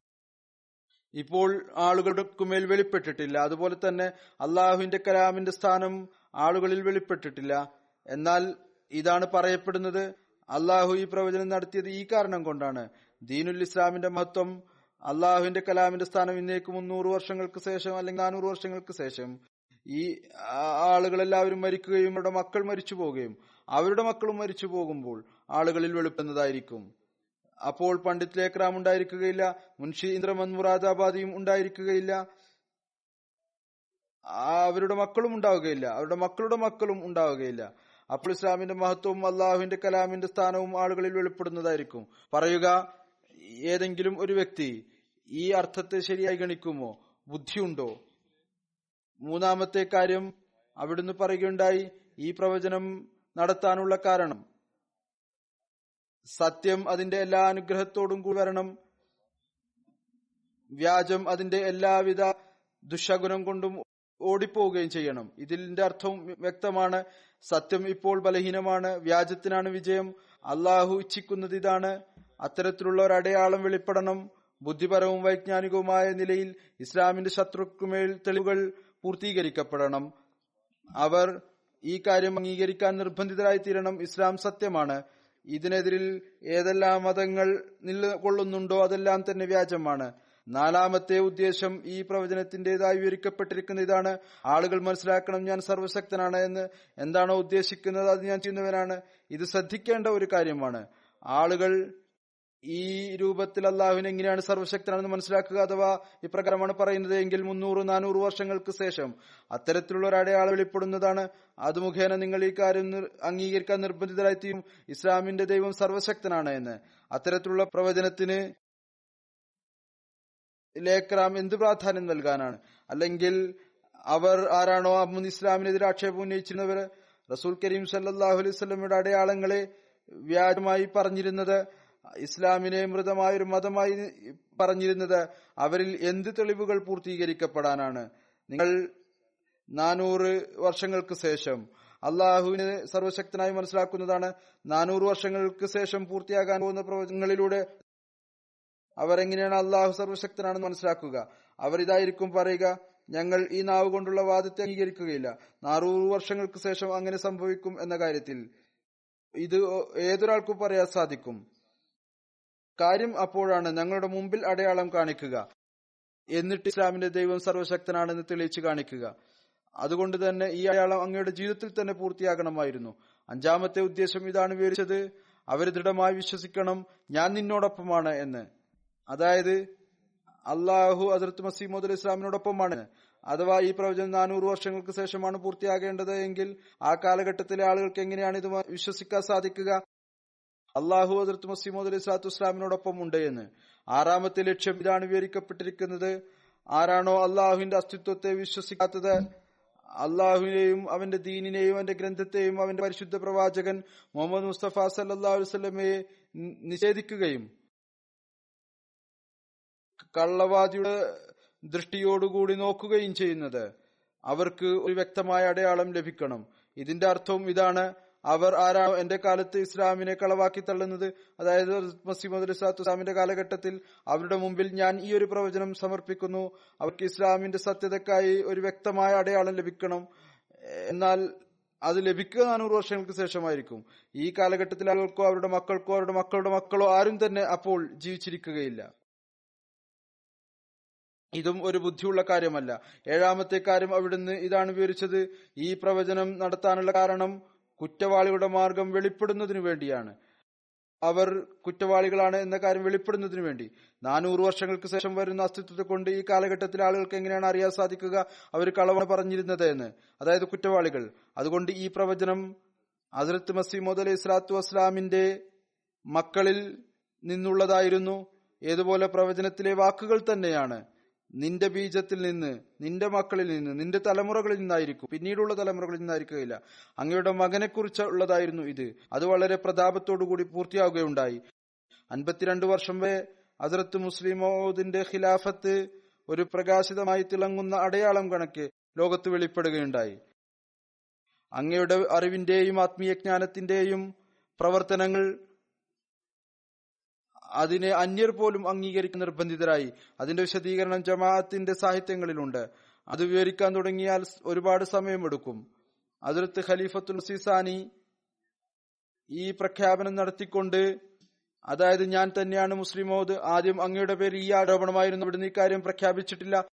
ഇപ്പോൾ ആളുകളുടെ ആളുകൾക്കുമേൽ വെളിപ്പെട്ടിട്ടില്ല. അതുപോലെ തന്നെ അള്ളാഹുവിന്റെ കലാമിന്റെ സ്ഥാനം ആളുകളിൽ വെളിപ്പെട്ടിട്ടില്ല. എന്നാൽ ഇതാണ് പറയപ്പെടുന്നത്. അള്ളാഹു ഈ പ്രവചനം നടത്തിയത് ഈ കാരണം കൊണ്ടാണ്. ദീനുൽ ഇസ്ലാമിന്റെ മഹത്വം അള്ളാഹുവിന്റെ കലാമിന്റെ സ്ഥാനം ഇന്നേക്ക് മുന്നൂറ് വർഷങ്ങൾക്ക് ശേഷം അല്ലെങ്കിൽ നാനൂറ് വർഷങ്ങൾക്ക് ശേഷം ഈ ആളുകളെല്ലാവരും മരിക്കുകയും അവരുടെ മക്കൾ മരിച്ചു പോവുകയും അവരുടെ മക്കളും മരിച്ചു പോകുമ്പോൾ ആളുകളിൽ വെളുപ്പെടുന്നതായിരിക്കും. അപ്പോൾ പണ്ഡിറ്റ് ലേക്രാം ഉണ്ടായിരിക്കുകയില്ല മുൻഷി ഇന്ദ്രമൻ മുറാദാബാദിയും ഉണ്ടായിരിക്കുകയില്ല. അവരുടെ മക്കളും ഉണ്ടാവുകയില്ല. അവരുടെ മക്കളുടെ മക്കളും ഉണ്ടാവുകയില്ല. അപ്പോൾ ഇസ്ലാമിന്റെ മഹത്വവും അള്ളാഹുവിന്റെ കലാമിന്റെ സ്ഥാനവും ആളുകളിൽ വെളിപ്പെടുന്നതായിരിക്കും. പറയുക ഏതെങ്കിലും ഒരു വ്യക്തി ഈ അർത്ഥത്തെ ശരിയായി ഗണിക്കുമോ? ബുദ്ധിയുണ്ടോ? മൂന്നാമത്തെ കാര്യം അവിടുന്ന് പറയുകയുണ്ടായി ഈ പ്രവചനം നടത്താനുള്ള കാരണം. സത്യം അതിന്റെ എല്ലാ അനുഗ്രഹത്തോടും കൂടി വരണം. വ്യാജം അതിന്റെ എല്ലാവിധ ദുഷഗുണം കൊണ്ടും ഓടിപ്പോവുകയും ചെയ്യണം. ഇതിന്റെ അർത്ഥവും വ്യക്തമാണ്. സത്യം ഇപ്പോൾ ബലഹീനമാണ്. വ്യാജത്തിനാണ് വിജയം. അള്ളാഹു ഇച്ഛിക്കുന്നത് ഇതാണ്. അത്തരത്തിലുള്ള ഒരു അടയാളം വെളിപ്പെടണം. ബുദ്ധിപരവും വൈജ്ഞാനികവുമായ നിലയിൽ ഇസ്ലാമിന്റെ ശത്രുക്കുമേൽ തെളിവുകൾ പൂർത്തീകരിക്കപ്പെടണം. അവർ ഈ കാര്യം അംഗീകരിക്കാൻ നിർബന്ധിതരായി തീരണം ഇസ്ലാം സത്യമാണ്. ഇതിനെതിരിൽ ഏതെല്ലാം മതങ്ങൾ നിലകൊള്ളുന്നുണ്ടോ അതെല്ലാം തന്നെ വ്യാജമാണ്. നാലാമത്തെ ഉദ്ദേശം ഈ പ്രവചനത്തിന്റേതായി വിവരിക്കപ്പെട്ടിരിക്കുന്ന ഇതാണ്. ആളുകൾ മനസ്സിലാക്കണം ഞാൻ സർവശക്തനാണ് എന്ന് എന്താണോ ഉദ്ദേശിക്കുന്നത് അത് ഞാൻ ചെയ്യുന്നവനാണ്. ഇത് ശ്രദ്ധിക്കേണ്ട ഒരു കാര്യമാണ്. ആളുകൾ ഈ രൂപത്തിൽ അള്ളാഹുവിനെ എങ്ങനെയാണ് സർവശക്തനാണെന്ന് മനസ്സിലാക്കുക അഥവാ ഇപ്രകാരമാണ് പറയുന്നത് എങ്കിൽ മുന്നൂറ് നാനൂറ് വർഷങ്ങൾക്ക് ശേഷം അത്തരത്തിലുള്ള ഒരു അടയാളം വെളിപ്പെടുന്നതാണ് അത് മുഖേന നിങ്ങൾ ഈ കാര്യം അംഗീകരിക്കാൻ നിർബന്ധിതരായിത്തീരും. ഇസ്ലാമിന്റെ ദൈവം സർവശക്തനാണ് എന്ന്. അത്തരത്തിലുള്ള പ്രവചനത്തിന് ലേക്രാം എന്ത് പ്രാധാന്യം നൽകാനാണ്? അല്ലെങ്കിൽ അവർ ആരാണോ അഹമ്മദ് ഇസ്ലാമിനെതിരെ ആക്ഷേപം ഉന്നയിച്ചിരുന്നവർ? റസൂൽ കരീം സല്ലാഹു അലൈഹി സ്വലമയുടെ അടയാളങ്ങളെ വ്യാജമായി പറഞ്ഞിരുന്നത് ഇസ്ലാമിനെ മൃതമായ ഒരു മതമായി പറഞ്ഞിരുന്നത് അവരിൽ എന്ത് തെളിവുകൾ പൂർത്തീകരിക്കപ്പെടാനാണ്? നിങ്ങൾ നാനൂറ് വർഷങ്ങൾക്ക് ശേഷം അള്ളാഹുവിനെ സർവശക്തനായി മനസ്സിലാക്കുന്നതാണ് നാനൂറ് വർഷങ്ങൾക്ക് ശേഷം പൂർത്തിയാകാൻ പോകുന്ന പ്രവചനങ്ങളിലൂടെ അവരെങ്ങനെയാണ് അള്ളാഹു സർവശക്തനാണെന്ന് മനസ്സിലാക്കുക. അവർ ഇതായിരിക്കും പറയുക ഞങ്ങൾ ഈ നാവ് കൊണ്ടുള്ള വാദത്തെ അംഗീകരിക്കുകയില്ല. നാനൂറ് വർഷങ്ങൾക്ക് ശേഷം അങ്ങനെ സംഭവിക്കും എന്ന കാര്യത്തിൽ ഇത് ഏതൊരാൾക്കും പറയാൻ സാധിക്കും. കാര്യം അപ്പോഴാണ് ഞങ്ങളുടെ മുമ്പിൽ അടയാളം കാണിക്കുക. എന്നിട്ട് ഇസ്ലാമിന്റെ ദൈവം സർവശക്തനാണെന്ന് തെളിയിച്ചു കാണിക്കുക. അതുകൊണ്ട് തന്നെ ഈ അയാളം അങ്ങയുടെ ജീവിതത്തിൽ തന്നെ പൂർത്തിയാകണമായിരുന്നു. അഞ്ചാമത്തെ ഉദ്ദേശം ഇതാണ് വിവരിച്ചത്. അവർ ദൃഢമായി വിശ്വസിക്കണം. ഞാൻ നിന്നോടൊപ്പമാണ് എന്ന്. അതായത് അള്ളാഹു അസർത്ത് മസീമോദ് ഇസ്ലാമിനോടൊപ്പമാണ് അഥവാ ഈ പ്രവചനം നാനൂറ് വർഷങ്ങൾക്ക് ശേഷമാണ് പൂർത്തിയാകേണ്ടത് എങ്കിൽ ആ കാലഘട്ടത്തിലെ ആളുകൾക്ക് എങ്ങനെയാണ് ഇത് വിശ്വസിക്കാൻ സാധിക്കുക? അള്ളാഹു അതിർത്ത് മസീമോദ് അലി സ്വലാത്തു ഇസ്ലാമിനോടൊപ്പം ഉണ്ട് എന്ന്. ആറാമത്തെ ലക്ഷ്യം ഇതാണ് വിവരിക്കപ്പെട്ടിരിക്കുന്നത്. ആരാണോ അള്ളാഹുവിന്റെ അസ്തിത്വത്തെ വിശ്വസിക്കാത്തത്? അള്ളാഹുവിനെയും അവന്റെ ദീനിനെയും അവന്റെ ഗ്രന്ഥത്തെയും അവന്റെ പരിശുദ്ധ പ്രവാചകൻ മുഹമ്മദ് മുസ്തഫ സല്ലാ വസ്ലമയെ നിഷേധിക്കുകയും കള്ളവാദിയുടെ ദൃഷ്ടിയോടുകൂടി നോക്കുകയും ചെയ്യുന്നത്. അവർക്ക് ഒരു വ്യക്തമായ അടയാളം ലഭിക്കണം. ഇതിന്റെ അർത്ഥവും ഇതാണ്. അവർ ആരാണോ എന്റെ കാലത്ത് ഇസ്ലാമിനെ കളവാക്കി തള്ളുന്നത്? അതായത് മസീമദ് അലിസ്ലാത്തു ഇസ്ലാമിന്റെ കാലഘട്ടത്തിൽ അവരുടെ മുമ്പിൽ ഞാൻ ഈ ഒരു പ്രവചനം സമർപ്പിക്കുന്നു. അവർക്ക് ഇസ്ലാമിന്റെ സത്യതക്കായി ഒരു വ്യക്തമായ അടയാളം ലഭിക്കണം. എന്നാൽ അത് ലഭിക്കുക നാനൂറ് വർഷങ്ങൾക്ക് ശേഷമായിരിക്കും. ഈ കാലഘട്ടത്തിൽ ആളുകൾക്കോ അവരുടെ മക്കൾക്കോ അവരുടെ മക്കളുടെ മക്കളോ ആരും തന്നെ അപ്പോൾ ജീവിച്ചിരിക്കുകയില്ല. ഇതും ഒരു ബുദ്ധിയുള്ള കാര്യമല്ല. ഏഴാമത്തെ കാര്യം അവിടുന്ന് ഇതാണ് വിവരിച്ചത്. ഈ പ്രവചനം നടത്താനുള്ള കാരണം കുറ്റവാളികളുടെ മാർഗം വെളിപ്പെടുന്നതിനു വേണ്ടിയാണ്. അവർ കുറ്റവാളികളാണ് എന്ന കാര്യം വെളിപ്പെടുന്നതിനു വേണ്ടി. നാനൂറ് വർഷങ്ങൾക്ക് ശേഷം വരുന്ന അസ്തിത്വത്തെ കൊണ്ട് ഈ കാലഘട്ടത്തിൽ ആളുകൾക്ക് എങ്ങനെയാണ് അറിയാൻ സാധിക്കുക? അവർ കളവണ പറഞ്ഞിരുന്നത് എന്ന്. അതായത് കുറ്റവാളികൾ. അതുകൊണ്ട് ഈ പ്രവചനം ഹസരത്ത് മസീമോദ് അലൈഹി സ്വലാത്തു വസ്ലാമിന്റെ മക്കളിൽ നിന്നുള്ളതായിരുന്നു. ഏതുപോലെ പ്രവചനത്തിലെ വാക്കുകൾ തന്നെയാണ്. നിന്റെ ബീജത്തിൽ നിന്ന് നിന്റെ മക്കളിൽ നിന്ന് നിന്റെ തലമുറകളിൽ നിന്നായിരിക്കും. പിന്നീടുള്ള തലമുറകളിൽ നിന്നായിരിക്കുകയില്ല. അങ്ങയുടെ മകനെ കുറിച്ചുള്ളതായിരുന്നു ഇത്. അത് വളരെ പ്രതാപത്തോടുകൂടി പൂർത്തിയാവുകയുണ്ടായി. അൻപത്തിരണ്ട് വർഷം വരെ അസറത്ത് മുസ്ലിമോദിന്റെ ഖിലാഫത്ത് ഒരു പ്രകാശിതമായി തിളങ്ങുന്ന അടയാളം കണക്ക് ലോകത്ത് വെളിപ്പെടുകയുണ്ടായി. അങ്ങയുടെ അറിവിന്റെയും ആത്മീയ ജ്ഞാനത്തിന്റെയും പ്രവർത്തനങ്ങൾ അതിനെ അന്യർ പോലും അംഗീകരിക്കാൻ നിർബന്ധിതരായി. അതിന്റെ വിശദീകരണം ജമാഅത്തിന്റെ സാഹിത്യങ്ങളിലുണ്ട്. അത് വിവരിക്കാൻ തുടങ്ങിയാൽ ഒരുപാട് സമയമെടുക്കും. അതിർത്ത് ഖലീഫത്തുൽ സിസാനി ഈ പ്രഖ്യാപനം നടത്തിക്കൊണ്ട് അതായത് ഞാൻ തന്നെയാണ് മുസ്ലിം മോദ് ആദ്യം അങ്ങയുടെ പേര് ഈ ആരോപണമായിരുന്നു അവിടുന്ന് ഇക്കാര്യം പ്രഖ്യാപിച്ചിട്ടില്ല.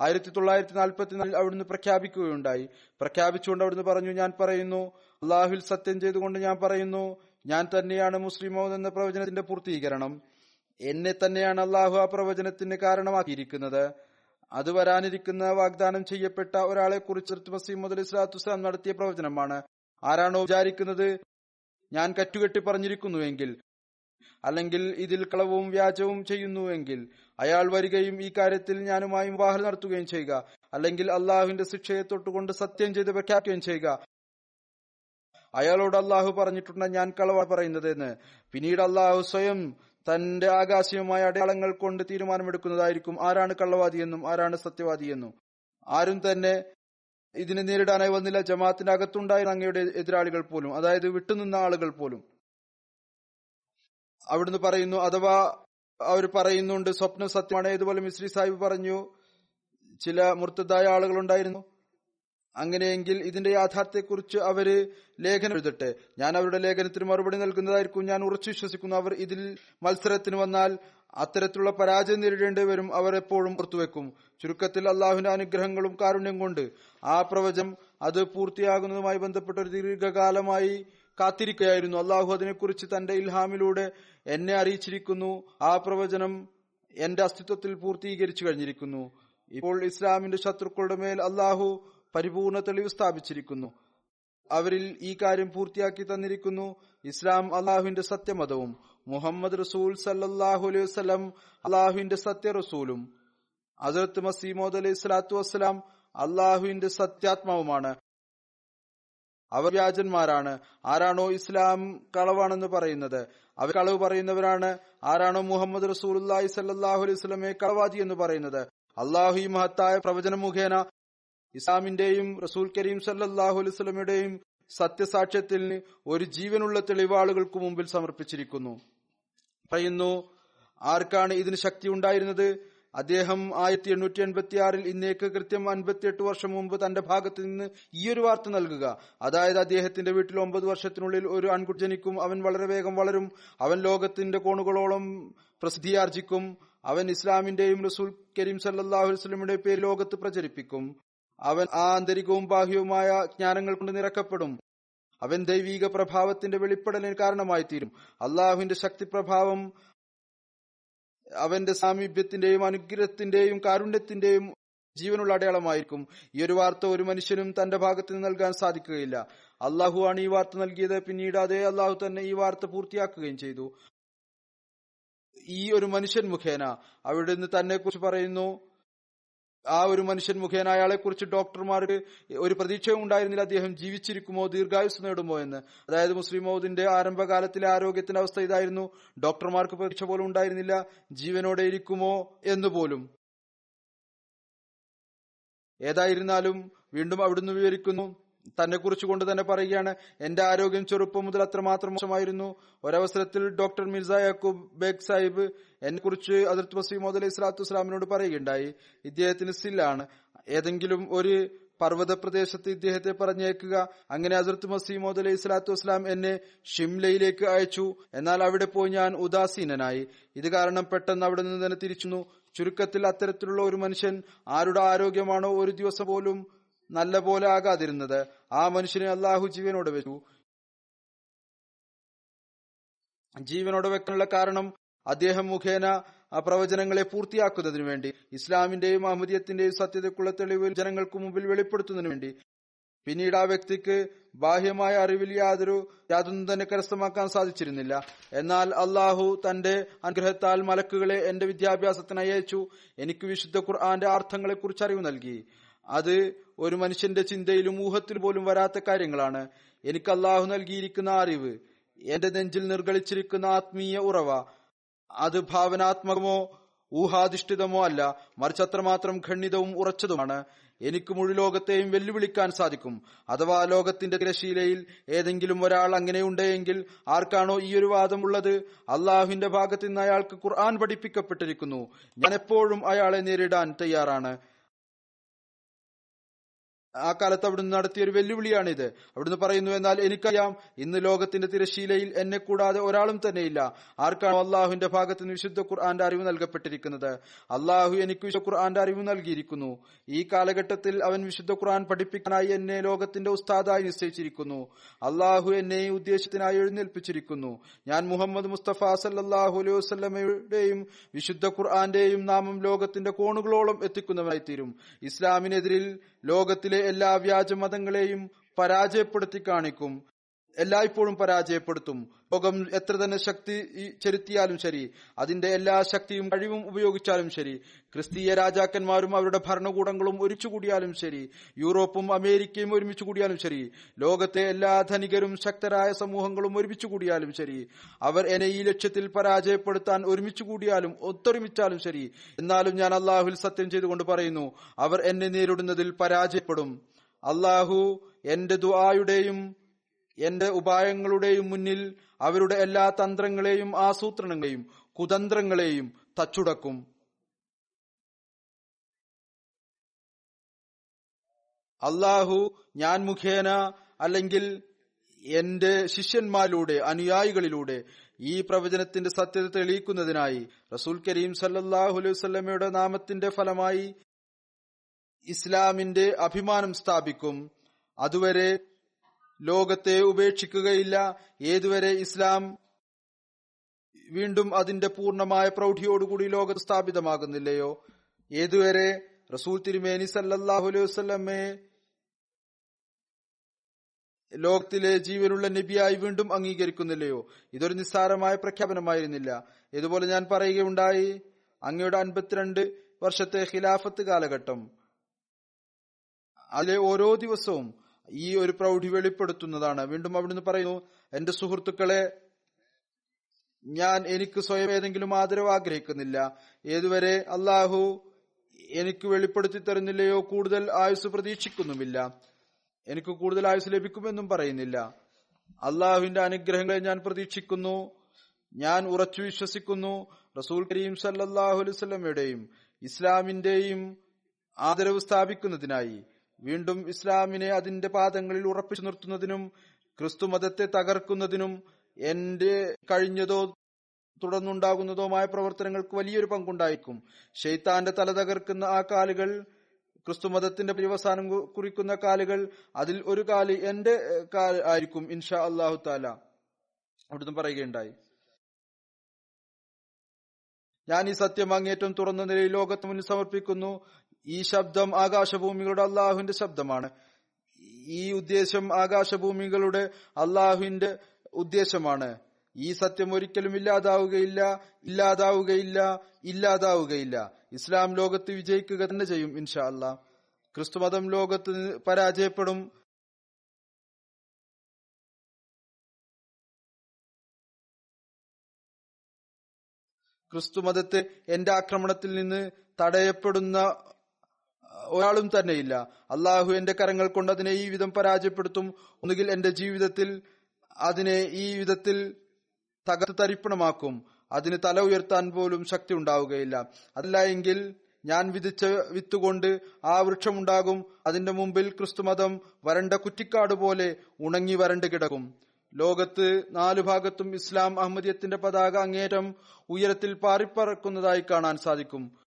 ആയിരത്തി തൊള്ളായിരത്തി നാൽപ്പത്തിനാലിൽ അവിടുന്ന് പ്രഖ്യാപിക്കുകയുണ്ടായി. പ്രഖ്യാപിച്ചുകൊണ്ട് അവിടുന്ന് പറഞ്ഞു ഞാൻ പറയുന്നു അള്ളാഹുൽ സത്യം ചെയ്തുകൊണ്ട് ഞാൻ പറയുന്നു ഞാൻ തന്നെയാണ് മുസ്ലിമോ എന്ന പ്രവചനത്തിന്റെ പൂർത്തീകരണം. എന്നെ തന്നെയാണ് അള്ളാഹു ആ പ്രവചനത്തിന് കാരണമാക്കിയിരിക്കുന്നത്. അത് വരാനിരിക്കുന്ന വാഗ്ദാനം ചെയ്യപ്പെട്ട ഒരാളെ കുറിച്ച് മുസ്ലിം അലി സ്വലാത്തു നടത്തിയ പ്രവചനമാണ്. ആരാണോ വിചാരിക്കുന്നത്? ഞാൻ കറ്റുകെട്ടി പറഞ്ഞിരിക്കുന്നുവെങ്കിൽ അല്ലെങ്കിൽ ഇതിൽ കളവും വ്യാജവും ചെയ്യുന്നുവെങ്കിൽ അയാൾ വരികയും ഈ കാര്യത്തിൽ ഞാനുമായി വിവാഹം നടത്തുകയും ചെയ്യുക അല്ലെങ്കിൽ അള്ളാഹുവിന്റെ ശിക്ഷയെ തൊട്ടുകൊണ്ട് സത്യം ചെയ്ത് പ്രഖ്യാപിക്കുകയും ചെയ്യുക അയാളോട് അള്ളാഹു പറഞ്ഞിട്ടുണ്ട് ഞാൻ കളവ പറയുന്നത് എന്ന്. പിന്നീട് അള്ളാഹു സ്വയം തന്റെ ആകാശീയമായ അടയാളങ്ങൾ കൊണ്ട് തീരുമാനമെടുക്കുന്നതായിരിക്കും ആരാണ് കള്ളവാദിയെന്നും ആരാണ് സത്യവാദിയെന്നും ആരും തന്നെ ഇതിനെ നേരിടാനായി വന്നില്ല. ജമാഅത്തിന്റെ അകത്തുണ്ടായിരുന്ന അങ്ങയുടെ എതിരാളികൾ പോലും അതായത് വിട്ടുനിന്ന ആളുകൾ പോലും. അവിടുന്ന് പറയുന്നു അഥവാ അവർ പറയുന്നുണ്ട് സ്വപ്നം സത്യമാണ്. ഇതുപോലെ മിശ്രി സാഹിബ് പറഞ്ഞു ചില മുർത്തതായ ആളുകൾ ഉണ്ടായിരുന്നു അങ്ങനെയെങ്കിൽ ഇതിന്റെ യാഥാർത്ഥ്യത്തെക്കുറിച്ച് അവർ ലേഖനം എഴുതട്ടെ. ഞാൻ അവരുടെ ലേഖനത്തിന് മറുപടി നൽകുന്നതായിരിക്കും. ഞാൻ ഉറച്ചു വിശ്വസിക്കുന്നു. അവർ ഇതിൽ മത്സരത്തിന് വന്നാൽ അത്തരത്തിലുള്ള പരാജയം നേരിടേണ്ടി വരും. അവർ എപ്പോഴും പുറത്തുവെക്കും ചുരുക്കത്തിൽ അള്ളാഹുവിന്റെ അനുഗ്രഹങ്ങളും കാരുണ്യം കൊണ്ട് ആ പ്രവചനം അത് പൂർത്തിയാകുന്നതുമായി ബന്ധപ്പെട്ട ഒരു ദീർഘകാലമായി കാത്തിരിക്കുകയായിരുന്നു. അള്ളാഹു അതിനെക്കുറിച്ച് തന്റെ ഇൽഹാമിലൂടെ എന്നെ അറിയിച്ചിരിക്കുന്നു. ആ പ്രവചനം എന്റെ അസ്തിത്വത്തിൽ പൂർത്തീകരിച്ചു കഴിഞ്ഞിരിക്കുന്നു. ഇപ്പോൾ ഇസ്ലാമിന്റെ ശത്രുക്കളുടെ മേൽ അള്ളാഹു പരിപൂർണ തെളിവ് സ്ഥാപിച്ചിരിക്കുന്നു. അവരിൽ ഈ കാര്യം പൂർത്തിയാക്കി തന്നിരിക്കുന്നു. ഇസ്ലാം അള്ളാഹുവിന്റെ സത്യമതവും മുഹമ്മദ് റസൂൽ സല്ലാഹു അലൈഹി വസ്ലം അള്ളാഹുവിന്റെ സത്യ റസൂലും അസരത്ത് മസീമോദ് അലൈഹി സ്വലാത്തു വസ്സലാം അള്ളാഹുവിന്റെ സത്യാത്മാവുമാണ്. അവർ വ്യാജന്മാരാണ്. ആരാണോ ഇസ്ലാം കളവാണെന്ന് പറയുന്നത്? അവർ കളവ് പറയുന്നവരാണ്. ആരാണോ മുഹമ്മദ് റസൂൽ സല്ലാഹു അലൈഹി സ്വലമെ കളവാദി എന്ന് പറയുന്നത്? അള്ളാഹു ഈ മഹത്തായ പ്രവചനം മുഖേന ഇസ്ലാമിന്റെയും റസൂൽ കരീം സല്ലാഹു അലൈഹി സ്വലമയുടെയും സത്യസാക്ഷ്യത്തിന് ഒരു ജീവനുള്ള തെളിവാളുകൾക്ക് മുമ്പിൽ സമർപ്പിച്ചിരിക്കുന്നു. പറയുന്നു ആർക്കാണ് ഇതിന് ശക്തി ഉണ്ടായിരുന്നത്? അദ്ദേഹം ആയിരത്തി എണ്ണൂറ്റി എൺപത്തി ആറിൽ ഇന്നേക്ക് കൃത്യം അൻപത്തിയെട്ട് വർഷം മുമ്പ് തന്റെ ഭാഗത്ത് നിന്ന് ഈ ഒരു വാർത്ത നൽകുക. അതായത് അദ്ദേഹത്തിന്റെ വീട്ടിൽ ഒമ്പത് വർഷത്തിനുള്ളിൽ ഒരു ആൺകുട്ടി ജനിക്കും അവൻ വളരെ വേഗം വളരും അവൻ ലോകത്തിന്റെ കോണുകളോളം പ്രസിദ്ധിയാർജിക്കും അവൻ ഇസ്ലാമിന്റെയും റസൂൽ കരീം സല്ലാഹു വസ്ലമിന്റെ പേര് ലോകത്ത് പ്രചരിപ്പിക്കും. അവൻ ആന്തരികവും ബാഹ്യവുമായ ജ്ഞാനങ്ങൾ കൊണ്ട് നിറക്കപ്പെടും. അവൻ ദൈവീക പ്രഭാവത്തിന്റെ വെളിപ്പെടലിന് കാരണമായി തീരും അള്ളാഹുവിന്റെ ശക്തി പ്രഭാവം അവന്റെ സാമീപ്യത്തിന്റെയും അനുഗ്രഹത്തിന്റെയും കാരുണ്യത്തിന്റെയും ജീവനുള്ള അടയാളമായിരിക്കും. ഈ ഒരു വാർത്ത ഒരു മനുഷ്യനും തന്റെ ഭാഗത്ത് നിന്ന് നൽകാൻ സാധിക്കുകയില്ല. അള്ളാഹു ആണ് ഈ വാർത്ത നൽകിയത്. പിന്നീട് അതേ അള്ളാഹു തന്നെ ഈ വാർത്ത പൂർത്തിയാക്കുകയും ചെയ്തു. ഈ ഒരു മനുഷ്യൻ മുഖേന അവിടുന്ന് തന്നെ കുറിച്ച് പറയുന്നു ആ ഒരു മനുഷ്യൻ മുഖേന അയാളെ കുറിച്ച് ഡോക്ടർമാർക്ക് ഒരു പ്രതീക്ഷയും ഉണ്ടായിരുന്നില്ല. അദ്ദേഹം ജീവിച്ചിരിക്കുമോ ദീർഘായുസ് നേടുമോ എന്ന്. അതായത് മുസ്ലിം മൗദിന്റെ ആരംഭകാലത്തിലെ ആരോഗ്യത്തിന്റെ അവസ്ഥ ഇതായിരുന്നു. ഡോക്ടർമാർക്ക് പ്രതീക്ഷ പോലും ഉണ്ടായിരുന്നില്ല. ജീവനോടെ ഇരിക്കുമോ എന്ന് പോലും. ഏതായിരുന്നാലും വീണ്ടും അവിടുന്ന് വിവരിക്കുന്നു. തന്നെ കുറിച്ച് കൊണ്ട് തന്നെ പറയുകയാണ് എന്റെ ആരോഗ്യം ചെറുപ്പം മുതൽ അത്രമാത്രം മോശമായിരുന്നു. ഒരവസരത്തിൽ ഡോക്ടർ മിർസ യാക്കൂബ് ബേഗ് സാഹിബ് എന്നെ കുറിച്ച് അതിർത്ത് വസീമോദ് അലൈഹി സ്വലാത്തു വസ്സലാമിനോട് പറയുകയുണ്ടായി. ഇദ്ദേഹത്തിന് സ്റ്റില്ലാണ് ഏതെങ്കിലും ഒരു പർവത പ്രദേശത്ത് ഇദ്ദേഹത്തെ പറഞ്ഞേക്കുക അങ്ങനെ ഹസരത്ത് മസീമോദ് അലൈഹി സ്വലാത്തു വസ്സലാം എന്നെ ഷിംലയിലേക്ക് അയച്ചു. എന്നാൽ അവിടെ പോയി ഞാൻ ഉദാസീനനായി. ഇത് കാരണം പെട്ടെന്ന് അവിടെ നിന്ന് തന്നെ തിരിച്ചു ചുരുക്കത്തിൽ അത്തരത്തിലുള്ള ഒരു മനുഷ്യൻ ആരുടെ ആരോഗ്യമാണോ ഒരു ദിവസം പോലും നല്ല പോലെ ആകാതിരുന്നത് ആ മനുഷ്യനെ അള്ളാഹു ജീവനോട് വെച്ചു. ജീവനോട് വെക്കാനുള്ള കാരണം അദ്ദേഹം മുഖേന പ്രവചനങ്ങളെ പൂർത്തിയാക്കുന്നതിനു വേണ്ടി ഇസ്ലാമിന്റെയും അഹമ്മദിയത്തിന്റെയും സത്യതയ്ക്കുള്ള തെളിവ് ജനങ്ങൾക്ക് മുമ്പിൽ വെളിപ്പെടുത്തുന്നതിനു വേണ്ടി. പിന്നീട് ആ വ്യക്തിക്ക് ബാഹ്യമായ അറിവിൽ യാതൊരു യാതൊന്നും തന്നെ കരസ്ഥമാക്കാൻ സാധിച്ചിരുന്നില്ല. എന്നാൽ അള്ളാഹു തന്റെ അനുഗ്രഹത്താൽ മലക്കുകളെ എന്റെ വിദ്യാഭ്യാസത്തിന് അയച്ചു. എനിക്ക് വിശുദ്ധ ഖുർആന്റെ അർത്ഥങ്ങളെ കുറിച്ച് അറിവ് നൽകി. അത് ഒരു മനുഷ്യന്റെ ചിന്തയിലും ഊഹത്തിൽ പോലും വരാത്ത കാര്യങ്ങളാണ്. എനിക്ക് അള്ളാഹു നൽകിയിരിക്കുന്ന അറിവ് എന്റെ നെഞ്ചിൽ നിർഗളിച്ചിരിക്കുന്ന ആത്മീയ ഉറവ അത് ഭാവനാത്മകമോ ഊഹാധിഷ്ഠിതമോ അല്ല മറിച്ച് അത്രമാത്രം ഖണ്ഡിതവും ഉറച്ചതുമാണ്. എനിക്ക് മുഴു ലോകത്തെയും വെല്ലുവിളിക്കാൻ സാധിക്കും. അഥവാ ലോകത്തിന്റെ തിരശീലയിൽ ഏതെങ്കിലും ഒരാൾ അങ്ങനെയുണ്ടെങ്കിൽ ആർക്കാണോ ഈ ഒരു വാദം ഉള്ളത്? അള്ളാഹുവിന്റെ ഭാഗത്ത് നിന്ന് അയാൾക്ക് ഖുർആൻ പഠിപ്പിക്കപ്പെട്ടിരിക്കുന്നു. ഞാൻ എപ്പോഴും അയാളെ നേരിടാൻ തയ്യാറാണ്. ആ കാലത്ത് അവിടുന്ന് നടത്തിയ ഒരു വെല്ലുവിളിയാണിത്. അവിടുന്ന് പറയുന്നു എന്നാൽ എനിക്കറിയാം ഇന്ന് ലോകത്തിന്റെ തിരശീലയിൽ എന്നെ കൂടാതെ ഒരാളും തന്നെയില്ല. ആർക്കാണോ അള്ളാഹുവിന്റെ ഭാഗത്ത് നിന്ന് വിശുദ്ധ ഖുർആന്റെ അറിവ് നൽകപ്പെട്ടിരിക്കുന്നത്? അള്ളാഹു എനിക്ക് വിശുദ്ധ ഖുർആന്റെ അറിവ് നൽകിയിരിക്കുന്നു. ഈ കാലഘട്ടത്തിൽ അവൻ വിശുദ്ധ ഖുർആൻ പഠിപ്പിക്കാനായി എന്നെ ലോകത്തിന്റെ ഉസ്താദായി നിശ്ചയിച്ചിരിക്കുന്നു. അള്ളാഹു എന്നെ ഈ ഉദ്ദേശത്തിനായി എഴുന്നേൽപ്പിച്ചിരിക്കുന്നു. ഞാൻ മുഹമ്മദ് മുസ്തഫ സല്ലാഹു അലൈഹി വസ്ലമയുടെയും വിശുദ്ധ ഖുർആന്റെയും നാമം ലോകത്തിന്റെ കോണുകളോളം എത്തിക്കുന്നവനായി തീരും ഇസ്ലാമിനെതിരിൽ ലോകത്തിലെ എല്ലാ വ്യാജ മതങ്ങളെയും പരാജയപ്പെടുത്തി കാണിക്കും. എല്ലായ്പ്പോഴും പരാജയപ്പെടുത്തും. ലോകം എത്ര തന്നെ ശക്തി ചെലുത്തിയാലും ശരി അതിന്റെ എല്ലാ ശക്തിയും കഴിവും ഉപയോഗിച്ചാലും ശരി ക്രിസ്തീയ രാജാക്കന്മാരും അവരുടെ ഭരണകൂടങ്ങളും ഒരുമിച്ചു കൂടിയാലും ശരി യൂറോപ്പും അമേരിക്കയും ഒരുമിച്ചു കൂടിയാലും ശരി ലോകത്തെ എല്ലാ ധനികരും ശക്തരായ സമൂഹങ്ങളും ഒരുമിച്ചു കൂടിയാലും ശരി അവർ എന്നെ ഈ ലക്ഷ്യത്തിൽ പരാജയപ്പെടുത്താൻ ഒരുമിച്ചു കൂടിയാലും ഒത്തൊരുമിച്ചാലും ശരി. എന്നാലും ഞാൻ അള്ളാഹുൽ സത്യം ചെയ്തുകൊണ്ട് പറയുന്നു അവർ എന്നെ നേരിടുന്നതിൽ പരാജയപ്പെടും. അള്ളാഹു എന്റെ ദുആയുടെയും എന്റെ ഉപായങ്ങളുടെയും മുന്നിൽ അവരുടെ എല്ലാ തന്ത്രങ്ങളെയും ആസൂത്രണങ്ങളെയും കുതന്ത്രങ്ങളെയും തച്ചുടക്കും. അള്ളാഹു ഞാൻ മുഖേന അല്ലെങ്കിൽ എന്റെ ശിഷ്യന്മാരിലൂടെ അനുയായികളിലൂടെ ഈ പ്രവചനത്തിന്റെ സത്യത തെളിയിക്കുന്നതിനായി റസൂൽ കരീം സല്ലാഹു അലൈഹി വസ്ലമയുടെ നാമത്തിന്റെ ഫലമായി ഇസ്ലാമിന്റെ അഭിമാനം സ്ഥാപിക്കും. അതുവരെ ലോകത്തെ ഉപേക്ഷിക്കുകയില്ല. ഏതുവരെ ഇസ്ലാം വീണ്ടും അതിന്റെ പൂർണമായ പ്രൗഢിയോടുകൂടി ലോകത്ത് സ്ഥാപിതമാകുന്നില്ലയോ? ഏതുവരെ റസൂൽ തിരുമേനി സല്ലാഹു അലൈഹി വസ്ലമെ ലോകത്തിലെ ജീവനുള്ള നബിയായി വീണ്ടും അംഗീകരിക്കുന്നില്ലയോ? ഇതൊരു നിസ്സാരമായ പ്രഖ്യാപനമായിരുന്നില്ല. ഇതുപോലെ ഞാൻ പറയുകയുണ്ടായി. അങ്ങയുടെ അൻപത്തിരണ്ട് വർഷത്തെ ഖിലാഫത്ത് കാലഘട്ടം. അതിലെ ഓരോ ദിവസവും ഈ ഒരു പ്രൗഢി വെളിപ്പെടുത്തുന്നതാണ്. വീണ്ടും അവിടുന്ന് പറയുന്നു എന്റെ സുഹൃത്തുക്കളെ ഞാൻ എനിക്ക് സ്വയം ഏതെങ്കിലും ആദരവ് ആഗ്രഹിക്കുന്നില്ല. ഏതുവരെ അള്ളാഹു എനിക്ക് വെളിപ്പെടുത്തി തരുന്നില്ലയോ കൂടുതൽ ആയുസ് പ്രതീക്ഷിക്കുന്നുമില്ല. എനിക്ക് കൂടുതൽ ആയുസ് ലഭിക്കുമെന്നും പറയുന്നില്ല. അള്ളാഹുവിന്റെ അനുഗ്രഹങ്ങളെ ഞാൻ പ്രതീക്ഷിക്കുന്നു. ഞാൻ ഉറച്ചു വിശ്വസിക്കുന്നു. റസൂൽ കരീം സല്ലാഹു അലൈവല്ലമയുടെയും ഇസ്ലാമിന്റെയും ആദരവ് സ്ഥാപിക്കുന്നതിനായി. വീണ്ടും ഇസ്ലാമിനെ അതിന്റെ പാദങ്ങളിൽ ഉറപ്പിച്ചു നിർത്തുന്നതിനും ക്രിസ്തു മതത്തെ തകർക്കുന്നതിനും എന്റെ കഴിഞ്ഞതോ തുടർന്നുണ്ടാകുന്നതോമായ പ്രവർത്തനങ്ങൾക്ക് വലിയൊരു പങ്കുണ്ടായിരിക്കും. ഷെയ്ത്താന്റെ തല തകർക്കുന്ന ആ കാലുകൾ ക്രിസ്തുമതത്തിന്റെ പര്യവസാനം കുറിക്കുന്ന കാലുകൾ അതിൽ ഒരു കാൽ എന്റെ കാൽ ആയിരിക്കും ഇൻഷാ അള്ളാഹു താല അവിടുന്ന് പറയുകയുണ്ടായി. ഞാൻ ഈ സത്യം അങ്ങേറ്റം തുറന്ന നിലയിൽ ലോകത്ത് മുന്നിൽ സമർപ്പിക്കുന്നു. ഈ ശബ്ദം ആകാശഭൂമികളുടെ അള്ളാഹുവിന്റെ ശബ്ദമാണ്. ഈ ഉദ്ദേശം ആകാശഭൂമികളുടെ അള്ളാഹുവിന്റെ ഉദ്ദേശമാണ്. ഈ സത്യം ഒരിക്കലും ഇല്ലാതാവുകയില്ല ഇല്ലാതാവുകയില്ല ഇല്ലാതാവുകയില്ല. ഇസ്ലാം ലോകത്ത് വിജയിക്കുക തന്നെ ചെയ്യും ഇൻഷാ അല്ല ക്രിസ്തുമതം ലോകത്ത് പരാജയപ്പെടും. ക്രിസ്തുമതത്തെ എന്റെ ആക്രമണത്തിൽ നിന്ന് തടയപ്പെടുന്ന ഒരാളും തന്നെയില്ല. അള്ളാഹു എന്റെ കരങ്ങൾ കൊണ്ട് അതിനെ ഈ വിധം പരാജയപ്പെടുത്തും. ഒന്നുകിൽ എന്റെ ജീവിതത്തിൽ അതിനെ ഈ വിധത്തിൽ തകർത്ത് തരിപ്പണമാക്കും. അതിന് തല ഉയർത്താൻ പോലും ശക്തി ഉണ്ടാവുകയില്ല. അതല്ല എങ്കിൽ ഞാൻ വിധിച്ച വിത്തുകൊണ്ട് ആ വൃക്ഷമുണ്ടാകും. അതിന്റെ മുമ്പിൽ ക്രിസ്തുമതം വരണ്ട കുറ്റിക്കാട് പോലെ ഉണങ്ങി വരണ്ട് കിടക്കും. ലോകത്ത് നാലു ഭാഗത്തും ഇസ്ലാം അഹമ്മദിയത്തിന്റെ പതാക അങ്ങേറ്റം ഉയരത്തിൽ പാറിപ്പറക്കുന്നതായി കാണാൻ സാധിക്കും.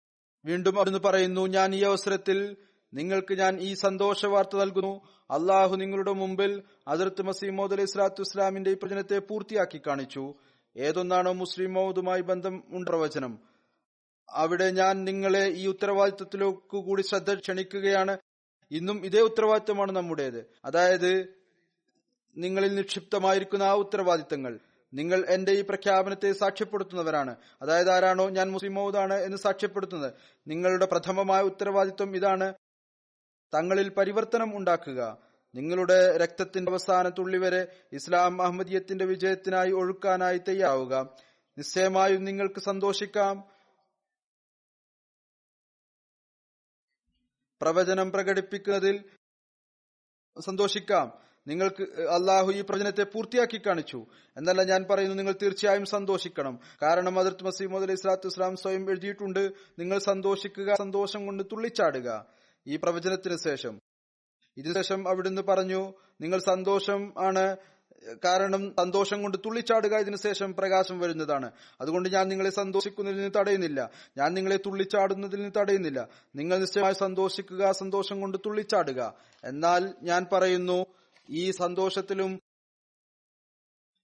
വീണ്ടും അവിടുന്ന് പറയുന്നു ഞാൻ ഈ അവസരത്തിൽ നിങ്ങൾക്ക് ഞാൻ ഈ സന്തോഷ വാർത്ത നൽകുന്നു. അള്ളാഹു നിങ്ങളുടെ മുമ്പിൽ അതിർത്ത് മസീമോദ് അലൈഹി സ്വലാത്തു ഇസ്ലാമിന്റെ ഈ പ്രചനത്തെ പൂർത്തിയാക്കി കാണിച്ചു. ഏതൊന്നാണോ മുസ്ലിം മൗദുമായി ബന്ധം ഉണ്ട് പ്രവചനം. അവിടെ ഞാൻ നിങ്ങളെ ഈ ഉത്തരവാദിത്വത്തിലേക്ക് കൂടി ശ്രദ്ധ ക്ഷണിക്കുകയാണ്. ഇന്നും ഇതേ ഉത്തരവാദിത്തമാണ് നമ്മുടേത്. അതായത് നിങ്ങളിൽ നിക്ഷിപ്തമായിരിക്കുന്ന ആ ഉത്തരവാദിത്തങ്ങൾ. നിങ്ങൾ എന്റെ ഈ പ്രഖ്യാപനത്തെ സാക്ഷ്യപ്പെടുത്തുന്നവരാണ്. അതായത് ആരാണോ ഞാൻ മുസ്ലിം മൗദാണ് എന്ന് സാക്ഷ്യപ്പെടുത്തുന്നത്. നിങ്ങളുടെ പ്രഥമമായ ഉത്തരവാദിത്വം ഇതാണ് തങ്ങളിൽ പരിവർത്തനം ഉണ്ടാക്കുക. നിങ്ങളുടെ രക്തത്തിന്റെ അവസാന തുള്ളി വരെ ഇസ്ലാം അഹമ്മദിയത്തിന്റെ വിജയത്തിനായി ഒഴുക്കാനായി തയ്യാറാവുക. നിശ്ചയമായും നിങ്ങൾക്ക് സന്തോഷിക്കാം. പ്രവചനം പ്രകടിപ്പിക്കുന്നതിൽ സന്തോഷിക്കാം. നിങ്ങൾക്ക് അള്ളാഹു ഈ പ്രവചനത്തെ പൂർത്തിയാക്കി കാണിച്ചു. എന്നല്ല ഞാൻ പറയുന്നു നിങ്ങൾ തീർച്ചയായും സന്തോഷിക്കണം. കാരണം അതിർത്ത് മസീമദ് അലൈഹി സ്വലാത്തു ഇസ്ലാം സ്വയം എഴുതിയിട്ടുണ്ട് നിങ്ങൾ സന്തോഷിക്കുക സന്തോഷം കൊണ്ട് തുള്ളിച്ചാടുക. ഈ പ്രവചനത്തിന് ശേഷം. ഇതിനുശേഷം അവിടുന്ന് പറഞ്ഞു നിങ്ങൾ സന്തോഷം ആണ് കാരണം സന്തോഷം കൊണ്ട് തുള്ളിച്ചാടുക ഇതിനുശേഷം പ്രകാശം വരുന്നതാണ്. അതുകൊണ്ട് ഞാൻ നിങ്ങളെ സന്തോഷിക്കുന്നതിൽ നിന്ന് തടയുന്നില്ല. ഞാൻ നിങ്ങളെ തുള്ളിച്ചാടുന്നതിൽ നിന്ന് തടയുന്നില്ല. നിങ്ങൾ നിശ്ചയമായി സന്തോഷിക്കുക സന്തോഷം കൊണ്ട് തുള്ളിച്ചാടുക. എന്നാൽ ഞാൻ പറയുന്നു ഈ സന്തോഷത്തിലും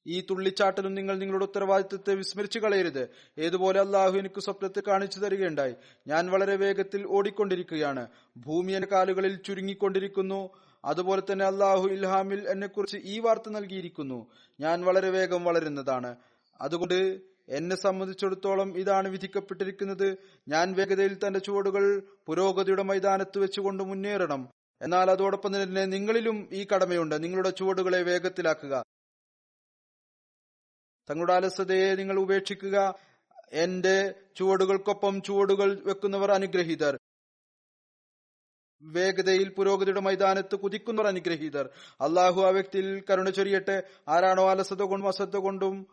ഈ തുള്ളിച്ചാട്ടലും നിങ്ങൾ നിങ്ങളുടെ ഉത്തരവാദിത്വത്തെ വിസ്മരിച്ചു കളയരുത്. ഏതുപോലെ അള്ളാഹു എനിക്ക് സ്വപ്നത്തിൽ കാണിച്ചു തരികയുണ്ടായി. ഞാൻ വളരെ വേഗത്തിൽ ഓടിക്കൊണ്ടിരിക്കുകയാണ്. ഭൂമി എന്റെ കാലുകളിൽ ചുരുങ്ങിക്കൊണ്ടിരിക്കുന്നു. അതുപോലെ തന്നെ അള്ളാഹു ഇൽഹാമിൽ എന്നെക്കുറിച്ച് ഈ വാർത്ത നൽകിയിരിക്കുന്നു. ഞാൻ വളരെ വേഗം വളരുന്നതാണ്. അതുകൊണ്ട് എന്നെ സംബന്ധിച്ചിടത്തോളം ഇതാണ് വിധിക്കപ്പെട്ടിരിക്കുന്നത്. ഞാൻ വേഗതയിൽ തന്റെ ചുവടുകൾ പുരോഗതിയുടെ മൈതാനത്ത് വെച്ചുകൊണ്ട് മുന്നേറണം. എന്നാൽ അതോടൊപ്പം തന്നെ നിങ്ങളിലും ഈ കടമയുണ്ട്. നിങ്ങളുടെ ചുവടുകളെ വേഗത്തിലാക്കുക. തങ്ങളുടെ അലസതയെ നിങ്ങൾ ഉപേക്ഷിക്കുക. എന്റെ ചുവടുകൾക്കൊപ്പം ചുവടുകൾ വെക്കുന്നവർ അനുഗ്രഹീതർ. വേഗതയിൽ പുരോഗതിയുടെ മൈതാനത്ത് കുതിക്കുന്നവർ അനുഗ്രഹീതർ. അള്ളാഹു ആ വ്യക്തിയിൽ കരുണ ചൊരിയട്ടെ. ആരാണോ അലസത കൊണ്ടും അസത്ത കൊണ്ടും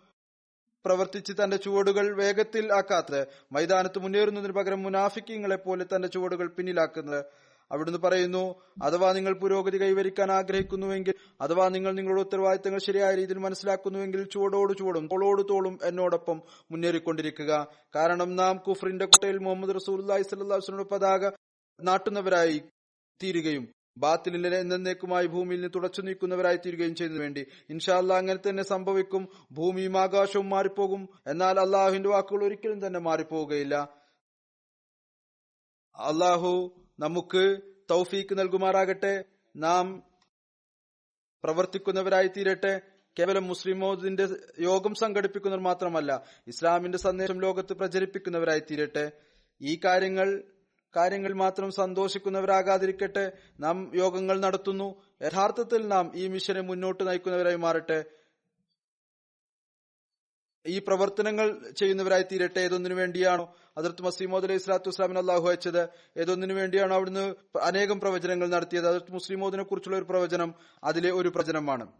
പ്രവർത്തിച്ച് തന്റെ ചുവടുകൾ വേഗത്തിൽ ആക്കാത്തത്. മൈതാനത്ത് മുന്നേറുന്നതിന് പകരം മുനാഫിക്കിങ്ങളെ പോലെ തന്റെ ചുവടുകൾ പിന്നിലാക്കുന്നത്. അവിടുന്ന് പറയുന്നു അഥവാ നിങ്ങൾ പുരോഗതി കൈവരിക്കാൻ ആഗ്രഹിക്കുന്നുവെങ്കിൽ അഥവാ നിങ്ങൾ നിങ്ങളുടെ ഉത്തരവാദിത്തങ്ങൾ ശരിയായ രീതിയിൽ മനസ്സിലാക്കുന്നുവെങ്കിൽ ചുവടോട് ചുവടും തോളോട് തോളും എന്നോടൊപ്പം മുന്നേറിക്കൊണ്ടിരിക്കുക. കാരണം നാം കുഫ്രിന്റെ കുട്ടയിൽ മുഹമ്മദ് റസൂലി സ്വല്ലാസ്ലിന്റെ പതാക നാട്ടുന്നവരായി തീരുകയും ബാത്തിലെ എന്നേക്കുമായി ഭൂമിയിൽ നിന്ന് തുടച്ചു നീക്കുന്നവരായി തീരുകയും ചെയ്യുന്ന വേണ്ടി. ഇൻഷാല്ല അങ്ങനെ തന്നെ സംഭവിക്കും ഭൂമിയും ആകാശവും മാറിപ്പോകും. എന്നാൽ അള്ളാഹുവിന്റെ വാക്കുകൾ ഒരിക്കലും തന്നെ മാറിപ്പോവുകയില്ല. അള്ളാഹു നമുക്ക് തൗഫീക്ക് നൽകുമാറാകട്ടെ. നാം പ്രവർത്തിക്കുന്നവരായി തീരട്ടെ കേവലം മുസ്ലിമോദിന്റെ യോഗം സംഘടിപ്പിക്കുന്നവർ മാത്രമല്ല ഇസ്ലാമിന്റെ സന്ദേശം ലോകത്ത് പ്രചരിപ്പിക്കുന്നവരായി തീരട്ടെ ഈ കാര്യങ്ങൾ കാര്യങ്ങൾ മാത്രം സന്തോഷിക്കുന്നവരാകാതിരിക്കട്ടെ. നാം യോഗങ്ങൾ നടത്തുന്നു. യഥാർത്ഥത്തിൽ നാം ഈ മിഷനെ മുന്നോട്ട് നയിക്കുന്നവരായി മാറട്ടെ. ഈ പ്രവർത്തനങ്ങൾ ചെയ്യുന്നവരായി തീരട്ടെ ഏതൊന്നിനു വേണ്ടിയാണോ? അതിർത്ത് മസീമോദ് അലൈഹി സ്വലാത്തു വസ്ലാമിന് അള്ളാഹു അയച്ചത് ഏതൊന്നിനു വേണ്ടിയാണോ അവിടുന്ന് അനേകം പ്രവചനങ്ങൾ നടത്തിയത്? അതിർത്ത് മുസ്ലിമോദിനെ കുറിച്ചുള്ള ഒരു പ്രവചനം അതിലെ ഒരു പ്രവചനമാണ്.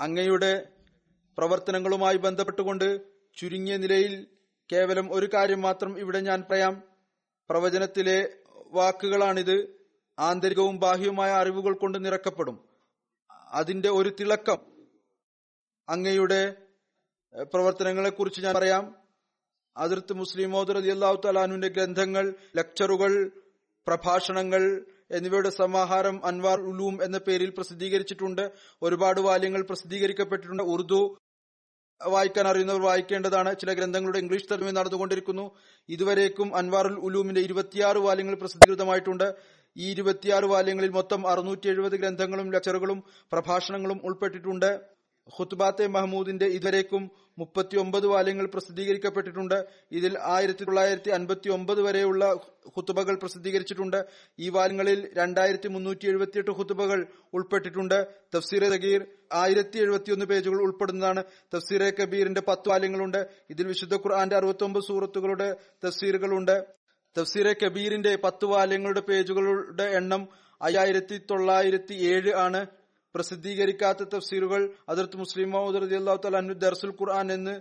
അങ്ങയുടെ പ്രവർത്തനങ്ങളുമായി ബന്ധപ്പെട്ടുകൊണ്ട് ചുരുങ്ങിയ നിലയിൽ കേവലം ഒരു കാര്യം മാത്രം ഇവിടെ ഞാൻ പറയാം. പ്രവചനത്തിലെ വാക്കുകളാണിത്. ആന്തരികവും ബാഹ്യവുമായ അറിവുകൾ കൊണ്ട് നിറക്കപ്പെടും. അതിന്റെ ഒരു തിളക്കം അങ്ങയുടെ പ്രവർത്തനങ്ങളെ കുറിച്ച് ഞാൻ പറയാം. അതിർത്ത് മുസ്ലിം മോദർ അള്ളാഹു തലാനുവിന്റെ ഗ്രന്ഥങ്ങൾ ലെക്ചറുകൾ പ്രഭാഷണങ്ങൾ എന്നിവയുടെ സമാഹാരം അൻവാർ ഉലൂം എന്ന പേരിൽ പ്രസിദ്ധീകരിച്ചിട്ടുണ്ട്. ഒരുപാട് വാല്യങ്ങൾ പ്രസിദ്ധീകരിക്കപ്പെട്ടിട്ടുണ്ട്. ഉറുദു വായിക്കാൻ അറിയുന്നവർ വായിക്കേണ്ടതാണ്. ചില ഗ്രന്ഥങ്ങളുടെ ഇംഗ്ലീഷ് തർജമ നടന്നുകൊണ്ടിരിക്കുന്നു. ഇതുവരേക്കും അൻവാറുൽ ഉലൂമിന്റെ ഇരുപത്തിയാറ് വാല്യങ്ങൾ പ്രസിദ്ധീകൃതമായിട്ടുണ്ട്. ഈ ഇരുപത്തിയാറ് വാല്യങ്ങളിൽ മൊത്തം അറുന്നൂറ്റി ഗ്രന്ഥങ്ങളും ലെക്ചറുകളും പ്രഭാഷണങ്ങളും ഉൾപ്പെട്ടിട്ടുണ്ട്. ഖുത്ബാത്തെ മഹ്മൂദിന്റെ ഇതുവരേക്കും മുപ്പത്തി ഒമ്പത് വാല്യങ്ങൾ പ്രസിദ്ധീകരിക്കപ്പെട്ടിട്ടുണ്ട്. ഇതിൽ ആയിരത്തി തൊള്ളായിരത്തി അൻപത്തി ഒമ്പത് വരെയുള്ള ഹുത്തുബകൾ പ്രസിദ്ധീകരിച്ചിട്ടുണ്ട്. ഈ വാല്യങ്ങളിൽ രണ്ടായിരത്തി മുന്നൂറ്റി എഴുപത്തിയെട്ട് ഹുത്തുബകൾ ഉൾപ്പെട്ടിട്ടുണ്ട്. തഫ്സീർ തഗീർ ആയിരത്തി എഴുപത്തിയൊന്ന് പേജുകൾ ഉൾപ്പെടുന്നതാണ്. തഫ്സീർ കബീറിന്റെ പത്ത് വാല്യങ്ങളുണ്ട്. ഇതിൽ വിശുദ്ധ ഖുർആന്റെ അറുപത്തി ഒമ്പത് സൂറത്തുകളുടെ തഫ്സീറുകളുണ്ട്. തഫ്സീർ കബീറിന്റെ പത്ത് വാല്യങ്ങളുടെ പേജുകളുടെ എണ്ണം അയ്യായിരത്തി തൊള്ളായിരത്തി ഏഴ് ആണ്. പ്രസിദ്ധീകരിക്കാത്ത തഫ്സീറുകൾ അതിർത്ത് മുസ്ലിം റതി അള്ളാഹു തലു ദർസുൽ ഖുർആൻ എന്ന്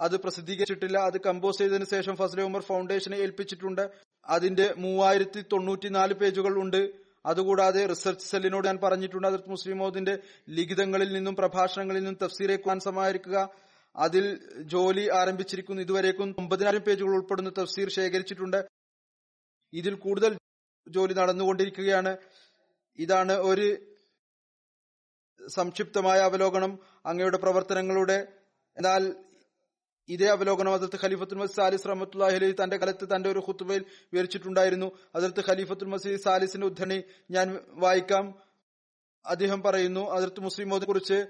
അത് പ്രസിദ്ധീകരിച്ചിട്ടില്ല. അത് കമ്പോസ് ചെയ്തതിന് ശേഷം ഫസലെ ഉമർ ഫൗണ്ടേഷനെ ഏൽപ്പിച്ചിട്ടുണ്ട്. അതിന്റെ മൂവായിരത്തി തൊണ്ണൂറ്റിനാല് പേജുകൾ ഉണ്ട്. അതുകൂടാതെ റിസർച്ച് സെല്ലിനോട് ഞാൻ പറഞ്ഞിട്ടുണ്ട്. അതിർത്ത് മുസ്ലിം മൗദിന്റെ ലിഖിതങ്ങളിൽ നിന്നും പ്രഭാഷണങ്ങളിൽ നിന്നും തഫ്സീറെ ഖുർആൻ സമാഹരിക്കുക. അതിൽ ജോലി ആരംഭിച്ചിരിക്കുന്നു. ഇതുവരേക്കും ഒമ്പതിനായിരം പേജുകൾ ഉൾപ്പെടുന്ന തഫ്സീർ ശേഖരിച്ചിട്ടുണ്ട്. ഇതിൽ കൂടുതൽ ജോലി നടന്നുകൊണ്ടിരിക്കുകയാണ്. ഇതാണ് ഒരു സംക്ഷിപ്തമായ അവലോകനം അങ്ങയുടെ പ്രവർത്തനങ്ങളുടെ എന്നാൽ ഇതേ അവലോകനം അതിർത്ത് ഖലീഫത്തുൽ മസീദ് സാലിസ് റഹമത്തുല്ലാഹി തന്റെ കാലത്ത് തന്റെ ഒരു ഹുത്തുബയിൽ വിവരിച്ചിട്ടുണ്ടായിരുന്നു. അതിർത്ത് ഖലീഫത്തുൽ മസീദ് സാലിസിന്റെ ഉദ്ധരണി ഞാൻ വായിക്കാം. അദ്ദേഹം പറയുന്നു അതിർത്ത് മുസ്ലിമോദിനെ കുറിച്ച്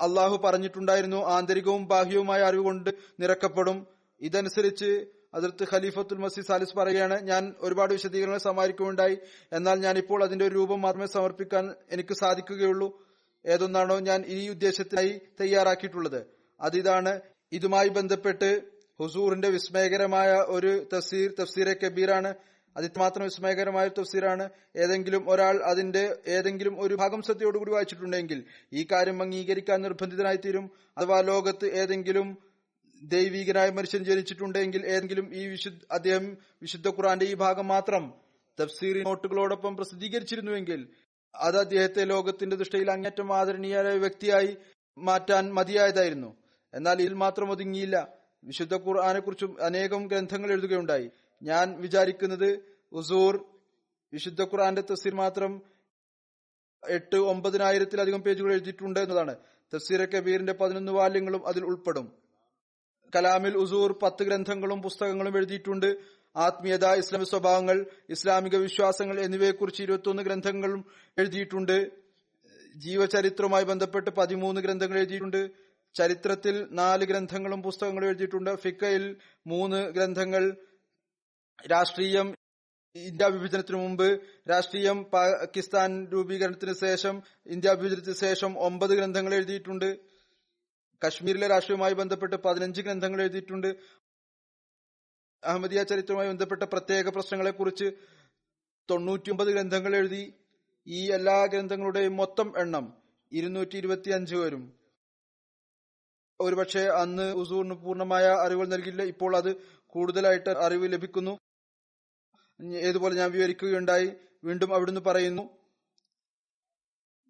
അള്ളാഹു പറഞ്ഞിട്ടുണ്ടായിരുന്നു ആന്തരികവും ബാഹ്യവുമായ അറിവുകൊണ്ട് നിരക്കപ്പെടും. ഇതനുസരിച്ച് അതിർത്ത് ഖലീഫത്തുൽ മസീദ് സാലിസ് പറയുകയാണ് ഞാൻ ഒരുപാട് വിശദീകരണങ്ങൾ സമാഹരിക്കുകയുണ്ടായി എന്നാൽ ഞാൻ ഇപ്പോൾ അതിന്റെ ഒരു രൂപം മാത്രമേ സമർപ്പിക്കാൻ എനിക്ക് സാധിക്കുകയുള്ളൂ. ഏതൊന്നാണോ ഞാൻ ഈ ഉദ്ദേശത്തിനായി തയ്യാറാക്കിയിട്ടുള്ളത്. അതിതാണ് ഇതുമായി ബന്ധപ്പെട്ട് ഹുസൂറിന്റെ വിസ്മയകരമായ ഒരു തഫ്സീർ തഫ്സീറെ കബീറാണ്. അത് മാത്രം വിസ്മയകരമായ ഒരു തഫ്സീറാണ്. ഏതെങ്കിലും ഒരാൾ അതിന്റെ ഏതെങ്കിലും ഒരു ഭാഗം ശ്രദ്ധയോടുകൂടി വായിച്ചിട്ടുണ്ടെങ്കിൽ ഈ കാര്യം അംഗീകരിക്കാൻ നിർബന്ധിതനായി തീരും അഥവാ ലോകത്ത് ഏതെങ്കിലും ദൈവികനായ മനുഷ്യൻ ജനിച്ചിട്ടുണ്ടെങ്കിൽ ഏതെങ്കിലും ഈ വിശുദ്ധ അദ്ദേഹം വിശുദ്ധ ഖുറാന്റെ ഈ ഭാഗം മാത്രം തഫ്സീർ നോട്ടുകളോടൊപ്പം പ്രസിദ്ധീകരിച്ചിരുന്നുവെങ്കിൽ അത് അദ്ദേഹത്തെ ലോകത്തിന്റെ ദൃഷ്ടിയിൽ അങ്ങേറ്റം ആദരണീയരായ വ്യക്തിയായി മാറ്റാൻ മതിയായതായിരുന്നു. എന്നാൽ ഇതിൽ മാത്രം ഒതുങ്ങിയില്ല. വിശുദ്ധ ഖുർആാനെ കുറിച്ചും അനേകം ഗ്രന്ഥങ്ങൾ എഴുതുകയുണ്ടായി. ഞാൻ വിചാരിക്കുന്നത് ഉസൂർ വിശുദ്ധ ഖുർആന്റെ തഫ്സീർ മാത്രം എട്ട് ഒമ്പതിനായിരത്തിലധികം പേജുകൾ എഴുതിയിട്ടുണ്ട് എന്നതാണ്. തഫ്സീർ കബീറിന്റെ പതിനൊന്ന് വാല്യങ്ങളും അതിൽ ഉൾപ്പെടും. കലാമിൽ ഉസൂർ പത്ത് ഗ്രന്ഥങ്ങളും പുസ്തകങ്ങളും എഴുതിയിട്ടുണ്ട്. ആത്മീയത ഇസ്ലാമിക സ്വഭാവങ്ങൾ ഇസ്ലാമിക വിശ്വാസങ്ങൾ എന്നിവയെക്കുറിച്ച് ഇരുപത്തിയൊന്ന് ഗ്രന്ഥങ്ങളും എഴുതിയിട്ടുണ്ട്. ജീവചരിത്രവുമായി ബന്ധപ്പെട്ട് പതിമൂന്ന് ഗ്രന്ഥങ്ങൾ എഴുതിയിട്ടുണ്ട്. ചരിത്രത്തിൽ നാല് ഗ്രന്ഥങ്ങളും പുസ്തകങ്ങളും എഴുതിയിട്ടുണ്ട്. ഫിക്കയിൽ മൂന്ന് ഗ്രന്ഥങ്ങൾ. രാഷ്ട്രീയം ഇന്ത്യ വിഭജനത്തിനു മുമ്പ് രാഷ്ട്രീയം പാകിസ്ഥാൻ രൂപീകരണത്തിന് ശേഷം ഇന്ത്യ വിഭജനത്തിന് ശേഷം ഒമ്പത് ഗ്രന്ഥങ്ങൾ എഴുതിയിട്ടുണ്ട്. കശ്മീരിലെ രാഷ്ട്രീയവുമായി ബന്ധപ്പെട്ട് പതിനഞ്ച് ഗ്രന്ഥങ്ങൾ എഴുതിയിട്ടുണ്ട്. അഹമ്മദിയ ചരിത്രവുമായി ബന്ധപ്പെട്ട പ്രത്യേക പ്രശ്നങ്ങളെക്കുറിച്ച് തൊണ്ണൂറ്റിയൊമ്പത് ഗ്രന്ഥങ്ങൾ എഴുതി ഈ എല്ലാ ഗ്രന്ഥങ്ങളുടെയും മൊത്തം എണ്ണം ഇരുന്നൂറ്റി ഇരുപത്തി അഞ്ച് വരും. ഒരുപക്ഷെ അന്ന് ഉസൂറിന് പൂർണമായ അറിവുകൾ നൽകില്ല ഇപ്പോൾ അത് കൂടുതലായിട്ട് അറിവ് ലഭിക്കുന്നു. ഏതുപോലെ ഞാൻ വിവരിക്കുകയുണ്ടായി. വീണ്ടും അവിടുന്ന് പറയുന്നു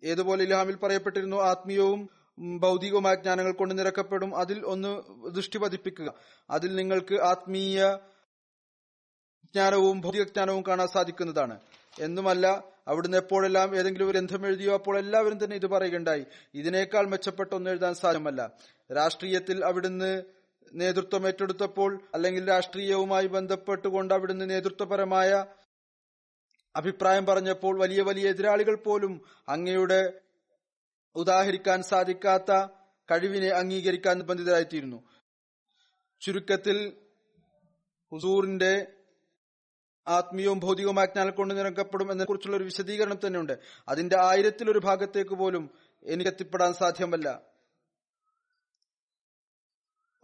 ഏതുപോലെ ഇൽഹാമിൽ പറയപ്പെട്ടിരുന്നു ആത്മീയവും ഭൗതികവുമായ ജ്ഞാനങ്ങൾ കൊണ്ട് നിരക്കപ്പെടും. അതിൽ ഒന്ന് ദൃഷ്ടി പതിപ്പിക്കുക. അതിൽ നിങ്ങൾക്ക് ആത്മീയ ജ്ഞാനവും ഭൗതിക ജ്ഞാനവും കാണാൻ സാധിക്കുന്നതാണ്. എന്നുമല്ല അവിടുന്ന് എപ്പോഴെല്ലാം ഏതെങ്കിലും ഒരു ഗ്രന്ഥം എഴുതിയോ അപ്പോൾ എല്ലാവരും തന്നെ ഇത് പറയുകയുണ്ടായി. ഇതിനേക്കാൾ മെച്ചപ്പെട്ട ഒന്നും എഴുതാൻ സാധ്യമല്ല. രാഷ്ട്രീയത്തിൽ അവിടുന്ന് നേതൃത്വം ഏറ്റെടുത്തപ്പോൾ അല്ലെങ്കിൽ രാഷ്ട്രീയവുമായി ബന്ധപ്പെട്ടുകൊണ്ട് അവിടുന്ന് നേതൃത്വപരമായ അഭിപ്രായം പറഞ്ഞപ്പോൾ വലിയ വലിയ എതിരാളികൾ പോലും അങ്ങയുടെ ഉദാഹരിക്കാൻ സാധിക്കാത്ത കഴിവിനെ അംഗീകരിക്കാൻ നിർബന്ധിതരായിത്തീരുന്നു ചുരുക്കത്തിൽ ഹുസൂറിന്റെ ആത്മീയവും ഭൗതികവുമായ ജ്ഞാനം കൊണ്ട് നിറക്കപ്പെടും എന്നതിനെക്കുറിച്ചുള്ള ഒരു വിശദീകരണം തന്നെയുണ്ട്. അതിന്റെ ആയിരത്തിലൊരു ഭാഗത്തേക്ക് പോലും എനിക്ക് എത്തിപ്പെടാൻ സാധ്യമല്ല.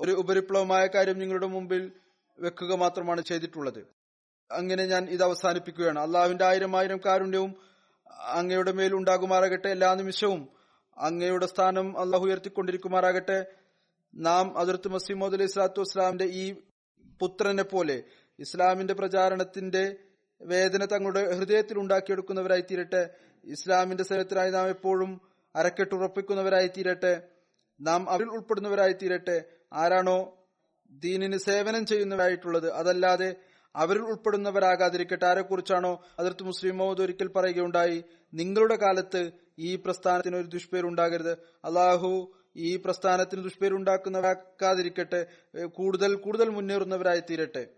ഒരു ഉപരിപ്ലവമായ കാര്യം നിങ്ങളുടെ മുമ്പിൽ വെക്കുക മാത്രമാണ് ചെയ്തിട്ടുള്ളത്. അങ്ങനെ ഞാൻ ഇത് അവസാനിപ്പിക്കുകയാണ്. അള്ളാഹുവിന്റെ ആയിരം ആയിരം കാരുണ്യവും അങ്ങയുടെ മേൽ ഉണ്ടാകുമാറാകട്ടെ. എല്ലാ നിമിഷവും അങ്ങയുടെ സ്ഥാനം അള്ളാഹു ഉയർത്തിക്കൊണ്ടിരിക്കുമാറാകട്ടെ. നാം അതിർത്ത് മസീമോദ് അലൈഹി സ്വലാത്തു വസ്സലാമിന്റെ ഈ പുത്രനെ പോലെ ഇസ്ലാമിന്റെ പ്രചാരണത്തിന്റെ വേദന തങ്ങളുടെ ഹൃദയത്തിൽ ഉണ്ടാക്കിയെടുക്കുന്നവരായി തീരട്ടെ ഇസ്ലാമിന്റെ സേവനത്തിനായി നാം എപ്പോഴും അരക്കെട്ടുറപ്പിക്കുന്നവരായി തീരട്ടെ നാം അവരിൽ ഉൾപ്പെടുന്നവരായി തീരട്ടെ ആരാണോ ദീനിന് സേവനം ചെയ്യുന്നവരായിട്ടുള്ളത് അതല്ലാതെ അവരിൽ ഉൾപ്പെടുന്നവരാകാതിരിക്കട്ടെ. ആരെക്കുറിച്ചാണോ അതിർത്ത് മുസ്ലിം മൗദ് ഒരിക്കൽ പറയുകയുണ്ടായി? നിങ്ങളുടെ കാലത്ത് ഈ പ്രസ്ഥാനത്തിന് ഒരു ദുഷ്പേരുണ്ടാകരുത്. അള്ളാഹു ഈ പ്രസ്ഥാനത്തിന് ദുഷ്പേരുണ്ടാക്കുന്നവരാക്കാതിരിക്കട്ടെ കൂടുതൽ കൂടുതൽ മുന്നേറുന്നവരായി തീരട്ടെ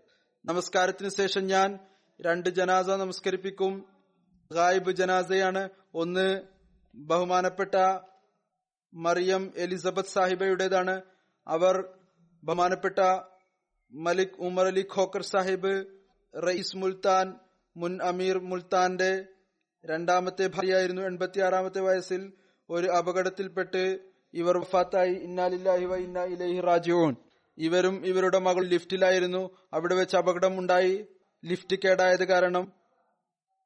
നമസ്കാരത്തിന് ശേഷം ഞാൻ രണ്ട് ജനാസ നമസ്കരിപ്പിക്കും. ഗായിബ് ജനാസയാണ്. ഒന്ന് ബഹുമാനപ്പെട്ട മറിയം എലിസബത്ത് സാഹിബയുടേതാണ്. അവർ ബഹുമാനപ്പെട്ട മലിക് ഉമർ അലി ഖോക്കർ സാഹിബ് റയിസ് മുൽത്താൻ മുൻ അമീർ മുൽത്താന്റെ രണ്ടാമത്തെ ഭാര്യയായിരുന്നു എൺപത്തിയാറാമത്തെ വയസ്സിൽ. ഒരു അപകടത്തിൽപ്പെട്ട് ഇവർ വഫാത്തായി. ഇന്നാലില്ലാഹി വ ഇന്നാ ഇലൈഹി റാജിഊൻ. ഇവരും ഇവരുടെ മകൾ ലിഫ്റ്റിലായിരുന്നു. അവിടെ വെച്ച് അപകടം ഉണ്ടായി ലിഫ്റ്റ് കേടായത് കാരണം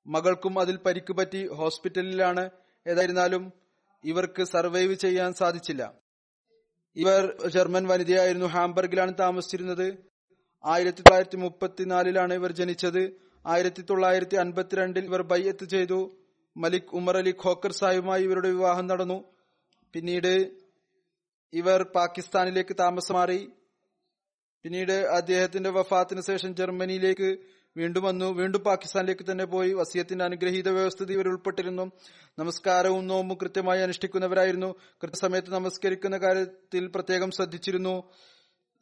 മകൾക്കും അതിൽ പരിക്ക് പറ്റി. ഹോസ്പിറ്റലിലാണ്. ഏതായിരുന്നാലും ഇവർക്ക് സർവൈവ് ചെയ്യാൻ സാധിച്ചില്ല. ഇവർ ജർമ്മൻ വനിതയായിരുന്നു. ഹാംബർഗിലാണ് താമസിച്ചിരുന്നത്. ആയിരത്തി തൊള്ളായിരത്തി മുപ്പത്തിനാലിലാണ് ഇവർ ജനിച്ചത്. ആയിരത്തി തൊള്ളായിരത്തി അൻപത്തിരണ്ടിൽ ഇവർ ബയ്യത്ത് ചെയ്തു. മലിക് ഉമർ അലി ഖോക്കർ സാഹിബുമായി ഇവരുടെ വിവാഹം നടന്നു. പിന്നീട് ഇവർ പാകിസ്ഥാനിലേക്ക് താമസം മാറി പിന്നീട് അദ്ദേഹത്തിന്റെ വഫാത്തിന് ശേഷം ജർമ്മനിയിലേക്ക് വീണ്ടും വന്നു. വീണ്ടും പാകിസ്ഥാനിലേക്ക് തന്നെ പോയി. വസിയത്തിന്റെ അനുഗ്രഹീത വ്യവസ്ഥിതി ഇവർ ഉൾപ്പെട്ടിരുന്നു. നമസ്കാരവും നോമ്പും കൃത്യമായി അനുഷ്ഠിക്കുന്നവരായിരുന്നു. കൃത്യസമയത്ത് നമസ്കരിക്കുന്ന കാര്യത്തിൽ പ്രത്യേകം ശ്രദ്ധിച്ചിരുന്നു.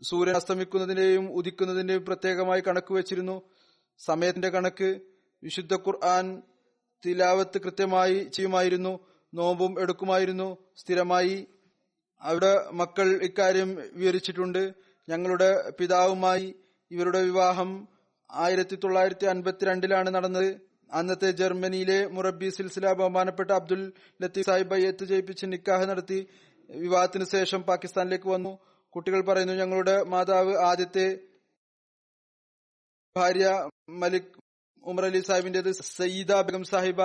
സൂര്യൻ അസ്തമിക്കുന്നതിന്റെയും ഉദിക്കുന്നതിന്റെയും പ്രത്യേകമായി കണക്ക് വെച്ചിരുന്നു സമയത്തിന്റെ കണക്ക് വിശുദ്ധ ഖുർആൻ തിലാവത്ത് കൃത്യമായി ചെയ്യുമായിരുന്നു നോമ്പും എടുക്കുമായിരുന്നു സ്ഥിരമായി. അവിടെ മക്കൾ ഇക്കാര്യം വിവരിച്ചിട്ടുണ്ട്. ഞങ്ങളുടെ പിതാവുമായി ഇവരുടെ വിവാഹം ആയിരത്തി തൊള്ളായിരത്തി അൻപത്തിരണ്ടിലാണ് നടന്നത്. അന്നത്തെ ജർമ്മനിയിലെ മുറബി സിൽസില ബഹുമാനപ്പെട്ട അബ്ദുൽ ലത്തീഫ് സാഹിബ് എത്ത് ജയിപ്പിച്ച് നിക്കാഹ് നടത്തി വിവാഹത്തിന് ശേഷം പാകിസ്ഥാനിലേക്ക് വന്നു. കുട്ടികൾ പറയുന്നു ഞങ്ങളുടെ മാതാവ് ആദ്യത്തെ ഭാര്യ മലിക് ഉമർ അലി സാഹിബിന്റേത് സയ്യിദ ബഗം സാഹിബ.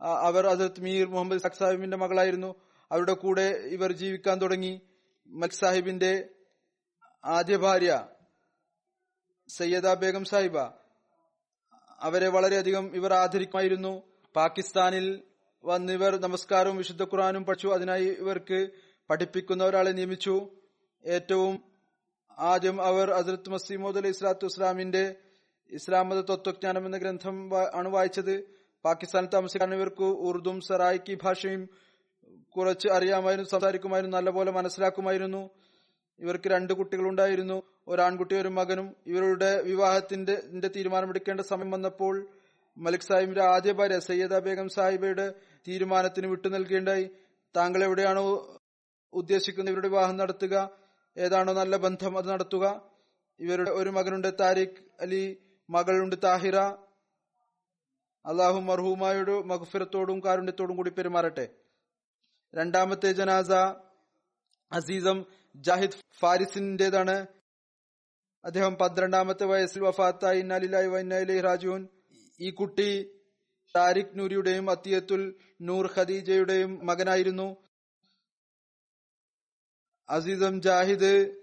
അവർ ഹസരത് മീർ മുഹമ്മദ് സഖ് സാഹിബിന്റെ മകളായിരുന്നു. അവരുടെ കൂടെ ഇവർ ജീവിക്കാൻ തുടങ്ങി. മലിക് സാഹിബിന്റെ ആദ്യ ഭാര്യ സയ്യദ ബേഗം സാഹിബ. അവരെ വളരെയധികം ഇവർ ആദരിക്കുമായിരുന്നു. പാകിസ്ഥാനിൽ വന്ന് ഇവർ നമസ്കാരവും വിശുദ്ധ ഖുറാനും പഠിച്ചു. അതിനായി ഇവർക്ക് പഠിപ്പിക്കുന്ന ഒരാളെ നിയമിച്ചു. ഏറ്റവും ആദ്യം അവർ അസരത്ത് മസീമോദ് അലൈഹി സ്വലാത്തു വസ്ലാമിന്റെ ഇസ്ലാം മത തത്വജ്ഞാനം എന്ന ഗ്രന്ഥം ആണ് വായിച്ചത്. പാകിസ്ഥാനിൽ താമസിക്കാൻ ഇവർക്ക് ഉറുദും സറായിക്കി ഭാഷയും കുറച്ച് അറിയാമായിരുന്നു സംസാരിക്കുമായിരുന്നു നല്ലപോലെ മനസ്സിലാക്കുമായിരുന്നു. ഇവർക്ക് രണ്ട് കുട്ടികളുണ്ടായിരുന്നു. ഒരാൺകുട്ടി ഒരു മകനും. ഇവരുടെ വിവാഹത്തിന്റെ തീരുമാനമെടുക്കേണ്ട സമയം വന്നപ്പോൾ മലിക് സാഹിബിന്റെ ആദ്യ ഭാര്യ സയ്യദ ബേഗം സാഹിബയുടെ തീരുമാനത്തിന് വിട്ടു നൽകേണ്ടായി താങ്കൾ എവിടെയാണോ ഉദ്ദേശിക്കുന്നത് ഇവരുടെ വിവാഹം നടത്തുക. ഏതാണോ നല്ല ബന്ധം അത് നടത്തുക. ഇവരുടെ ഒരു മകനുണ്ട് താരിഖ് അലി മകളുണ്ട് താഹിറ. അള്ളാഹു മർഹൂമായോട് മഹഫിറത്തോടും കാരുണ്യത്തോടും കൂടി പെരുമാറട്ടെ. രണ്ടാമത്തെ ജനാസ അസീസം ജാഹിദ് ഫാരിസിന്റേതാണ്. അദ്ദേഹം പന്ത്രണ്ടാമത്തെ വയസ്സിൽ വഫാത്തായി. ഇന്നാലിലായി വൈനാലി രാജുൻ ഈ കുട്ടി താരിഖ് നൂരിയുടെയും അത്തിയത്തുൽ നൂർ ഖദീജയുടെയും മകനായിരുന്നു. അസീസം ജാഹിദ്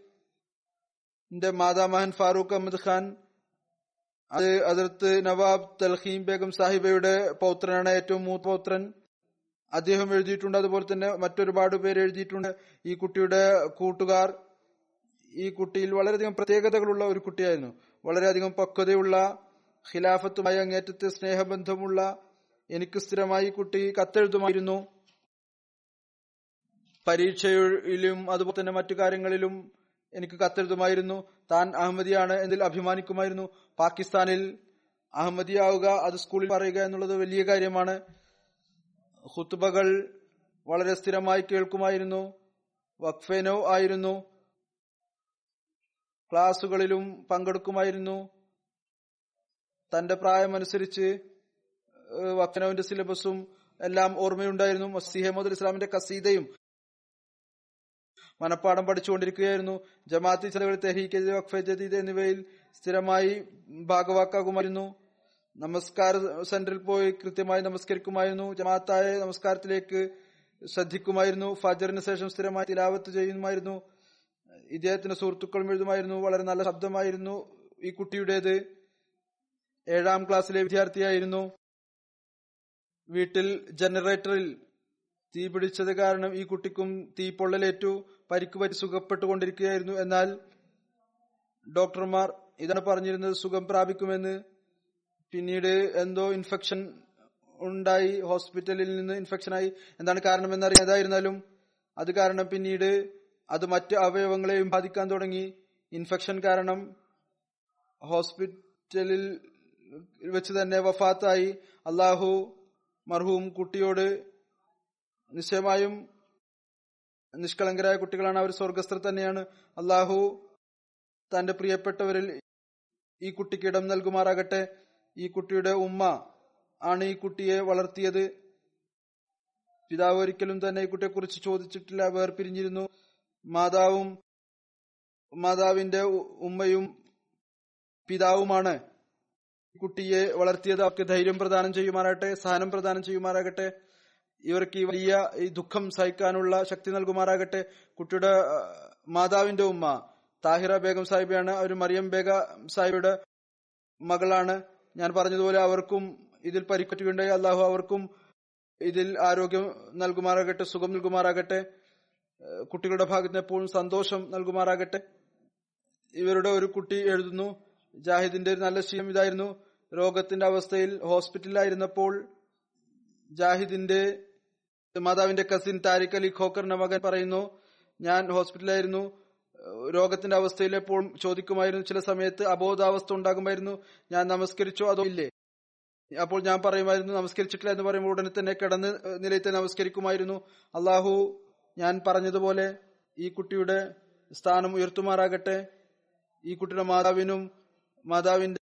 മാതാമഹൻ ഫാറൂഖ് അഹമ്മദ് ഖാൻ അത് അതിർത്ത് നവാബ് തൽഹീം ബേഗം സാഹിബയുടെ പൗത്രനാണ് ഏറ്റവും മൂത്ത പൗത്രൻ. അദ്ദേഹം എഴുതിയിട്ടുണ്ട് അതുപോലെ തന്നെ മറ്റൊരുപാട് പേര് എഴുതിയിട്ടുണ്ട്. ഈ കുട്ടിയുടെ കൂട്ടുകാർ ഈ കുട്ടിയിൽ വളരെയധികം പ്രത്യേകതകളുള്ള ഒരു കുട്ടിയായിരുന്നു. വളരെയധികം പക്വതയുള്ള ഖിലാഫത്തുമായി അങ്ങേറ്റത്തെ സ്നേഹബന്ധമുള്ള എനിക്ക് സ്ഥിരമായി കുട്ടി കത്തെഴുതുമായിരുന്നു. പരീക്ഷയിലും അതുപോലെ തന്നെ മറ്റു കാര്യങ്ങളിലും എനിക്ക് കത്തെഴുതുമായിരുന്നു. താൻ അഹമ്മദിയാണ് എന്നതിൽ അഭിമാനിക്കുമായിരുന്നു. പാകിസ്ഥാനിൽ അഹമ്മദിയാവുക അത് സ്കൂളിൽ പറയുക എന്നുള്ളത് വലിയ കാര്യമാണ്. ഹുത്തുബകൾ വളരെ സ്ഥിരമായി കേൾക്കുമായിരുന്നു. വഖഫേനോ ആയിരുന്നു. ക്ലാസുകളിലും പങ്കെടുക്കുമായിരുന്നു. തന്റെ പ്രായമനുസരിച്ച് ഏഹ് സിലബസും എല്ലാം ഓർമ്മയുണ്ടായിരുന്നു. മസിഹമ്മദ് ഇസ്ലാമിന്റെ കസീദയും മനപ്പാഠം പഠിച്ചുകൊണ്ടിരിക്കുകയായിരുന്നു. ജമാഅത്തി ചെലവിൽ തെഹീക്ക് വഖഫെ ജദീദ് എന്നിവയിൽ സ്ഥിരമായി ഭാഗവാക്കാകുമായിരുന്നു. നമസ്കാര സെന്ററിൽ പോയി കൃത്യമായി നമസ്കരിക്കുമായിരുന്നു. ജമാഅത്തായ നമസ്കാരത്തിലേക്ക് ശ്രദ്ധിക്കുമായിരുന്നു. ഫജറിന് ശേഷം സ്ഥിരമായി തിലാവത്ത് ചെയ്യുമായിരുന്നു. ഇദ്ദേഹത്തിന്റെ സുഹൃത്തുക്കളും എഴുതുമായിരുന്നു. വളരെ നല്ല ശബ്ദമായിരുന്നു ഈ കുട്ടിയുടേത്. ഏഴാം ക്ലാസ്സിലെ വിദ്യാർത്ഥിയായിരുന്നു. വീട്ടിൽ ജനറേറ്ററിൽ തീ പിടിച്ചത് കാരണം ഈ കുട്ടിക്കും തീ പൊള്ളലേറ്റു പരിക്ക് പറ്റി സുഖപ്പെട്ടുകൊണ്ടിരിക്കുകയായിരുന്നു. എന്നാൽ ഡോക്ടർമാർ ഇതാണ് പറഞ്ഞിരുന്നത് സുഖം പ്രാപിക്കുമെന്ന്. പിന്നീട് എന്തോ ഇൻഫെക്ഷൻ ഉണ്ടായി ഹോസ്പിറ്റലിൽ നിന്ന് ഇൻഫെക്ഷനായി എന്താണ് കാരണമെന്ന് അറിയാതായിരുന്നാലും അത് കാരണം പിന്നീട് അത് മറ്റ് അവയവങ്ങളെയും ബാധിക്കാൻ തുടങ്ങി. ഇൻഫെക്ഷൻ കാരണം ഹോസ്പിറ്റലിൽ വെച്ച് തന്നെ വഫാത്തായി. അള്ളാഹു മർഹൂം കുട്ടിയോട് നിശ്ചയമായും നിഷ്കളങ്കരായ കുട്ടികളാണ് അവർ. സ്വർഗസ്ഥർ തന്നെയാണ്. അള്ളാഹു തന്റെ പ്രിയപ്പെട്ടവരിൽ ഈ കുട്ടിക്ക് ഇടം നൽകുമാറാകട്ടെ. ഈ കുട്ടിയുടെ ഉമ്മ ആണ് ഈ കുട്ടിയെ വളർത്തിയത്. പിതാവ് ഒരിക്കലും തന്നെ ഈ കുട്ടിയെ കുറിച്ച് ചോദിച്ചിട്ടില്ല. വേർപിരിഞ്ഞിരുന്നു. മാതാവും മാതാവിന്റെ ഉമ്മയും പിതാവുമാണ് കുട്ടിയെ വളർത്തിയത്. അവർക്ക് ധൈര്യം പ്രദാനം ചെയ്യുമാറാകട്ടെ സഹനം പ്രദാനം ചെയ്യുമാറാകട്ടെ. ഇവർക്ക് ഈ വലിയ ഈ ദുഃഖം സഹിക്കാനുള്ള ശക്തി നൽകുമാറാകട്ടെ. കുട്ടിയുടെ മാതാവിന്റെ ഉമ്മ താഹിറ ബേഗം സാഹിബയാണ്. അവർ മറിയം ബേഗ സാഹിബയുടെ മകളാണ്. ഞാൻ പറഞ്ഞതുപോലെ അവർക്കും ഇതിൽ പരിക്കറ്റുകയുണ്ടായി അള്ളാഹു അവർക്കും ഇതിൽ ആരോഗ്യം നൽകുമാറാകട്ടെ സുഖം നൽകുമാറാകട്ടെ. കുട്ടികളുടെ ഭാഗത്തിന് എപ്പോഴും സന്തോഷം നൽകുമാറാകട്ടെ. ഇവരുടെ ഒരു കുട്ടി എഴുതുന്നു. ജാഹിദിന്റെ ഒരു നല്ല ശീലം ഇതായിരുന്നു. രോഗത്തിന്റെ അവസ്ഥയിൽ ഹോസ്പിറ്റലിലായിരുന്നപ്പോൾ ജാഹിദിന്റെ മാതാവിന്റെ കസിൻ താരിഖ് അലി ഖോക്കറിന്റെ മകൻ പറയുന്നു ഞാൻ ഹോസ്പിറ്റലായിരുന്നു രോഗത്തിന്റെ അവസ്ഥയിൽ എപ്പോഴും ചോദിക്കുമായിരുന്നു. ചില സമയത്ത് അബോധാവസ്ഥ ഉണ്ടാകുമായിരുന്നു. ഞാൻ നമസ്കരിച്ചോ അതോ ഇല്ലേ? അപ്പോൾ ഞാൻ പറയുമായിരുന്നു നമസ്കരിച്ചിട്ടില്ല എന്ന് പറയുമ്പോൾ ഉടനെ തന്നെ കിടന്ന് നിലയത്തെ നമസ്കരിക്കുമായിരുന്നു. അള്ളാഹു ഞാൻ പറഞ്ഞതുപോലെ ഈ കുട്ടിയുടെ സ്ഥാനം ഉയർത്തുമാറാകട്ടെ. ഈ കുട്ടിയുടെ മാതാവിനും മാതാവിന്റെ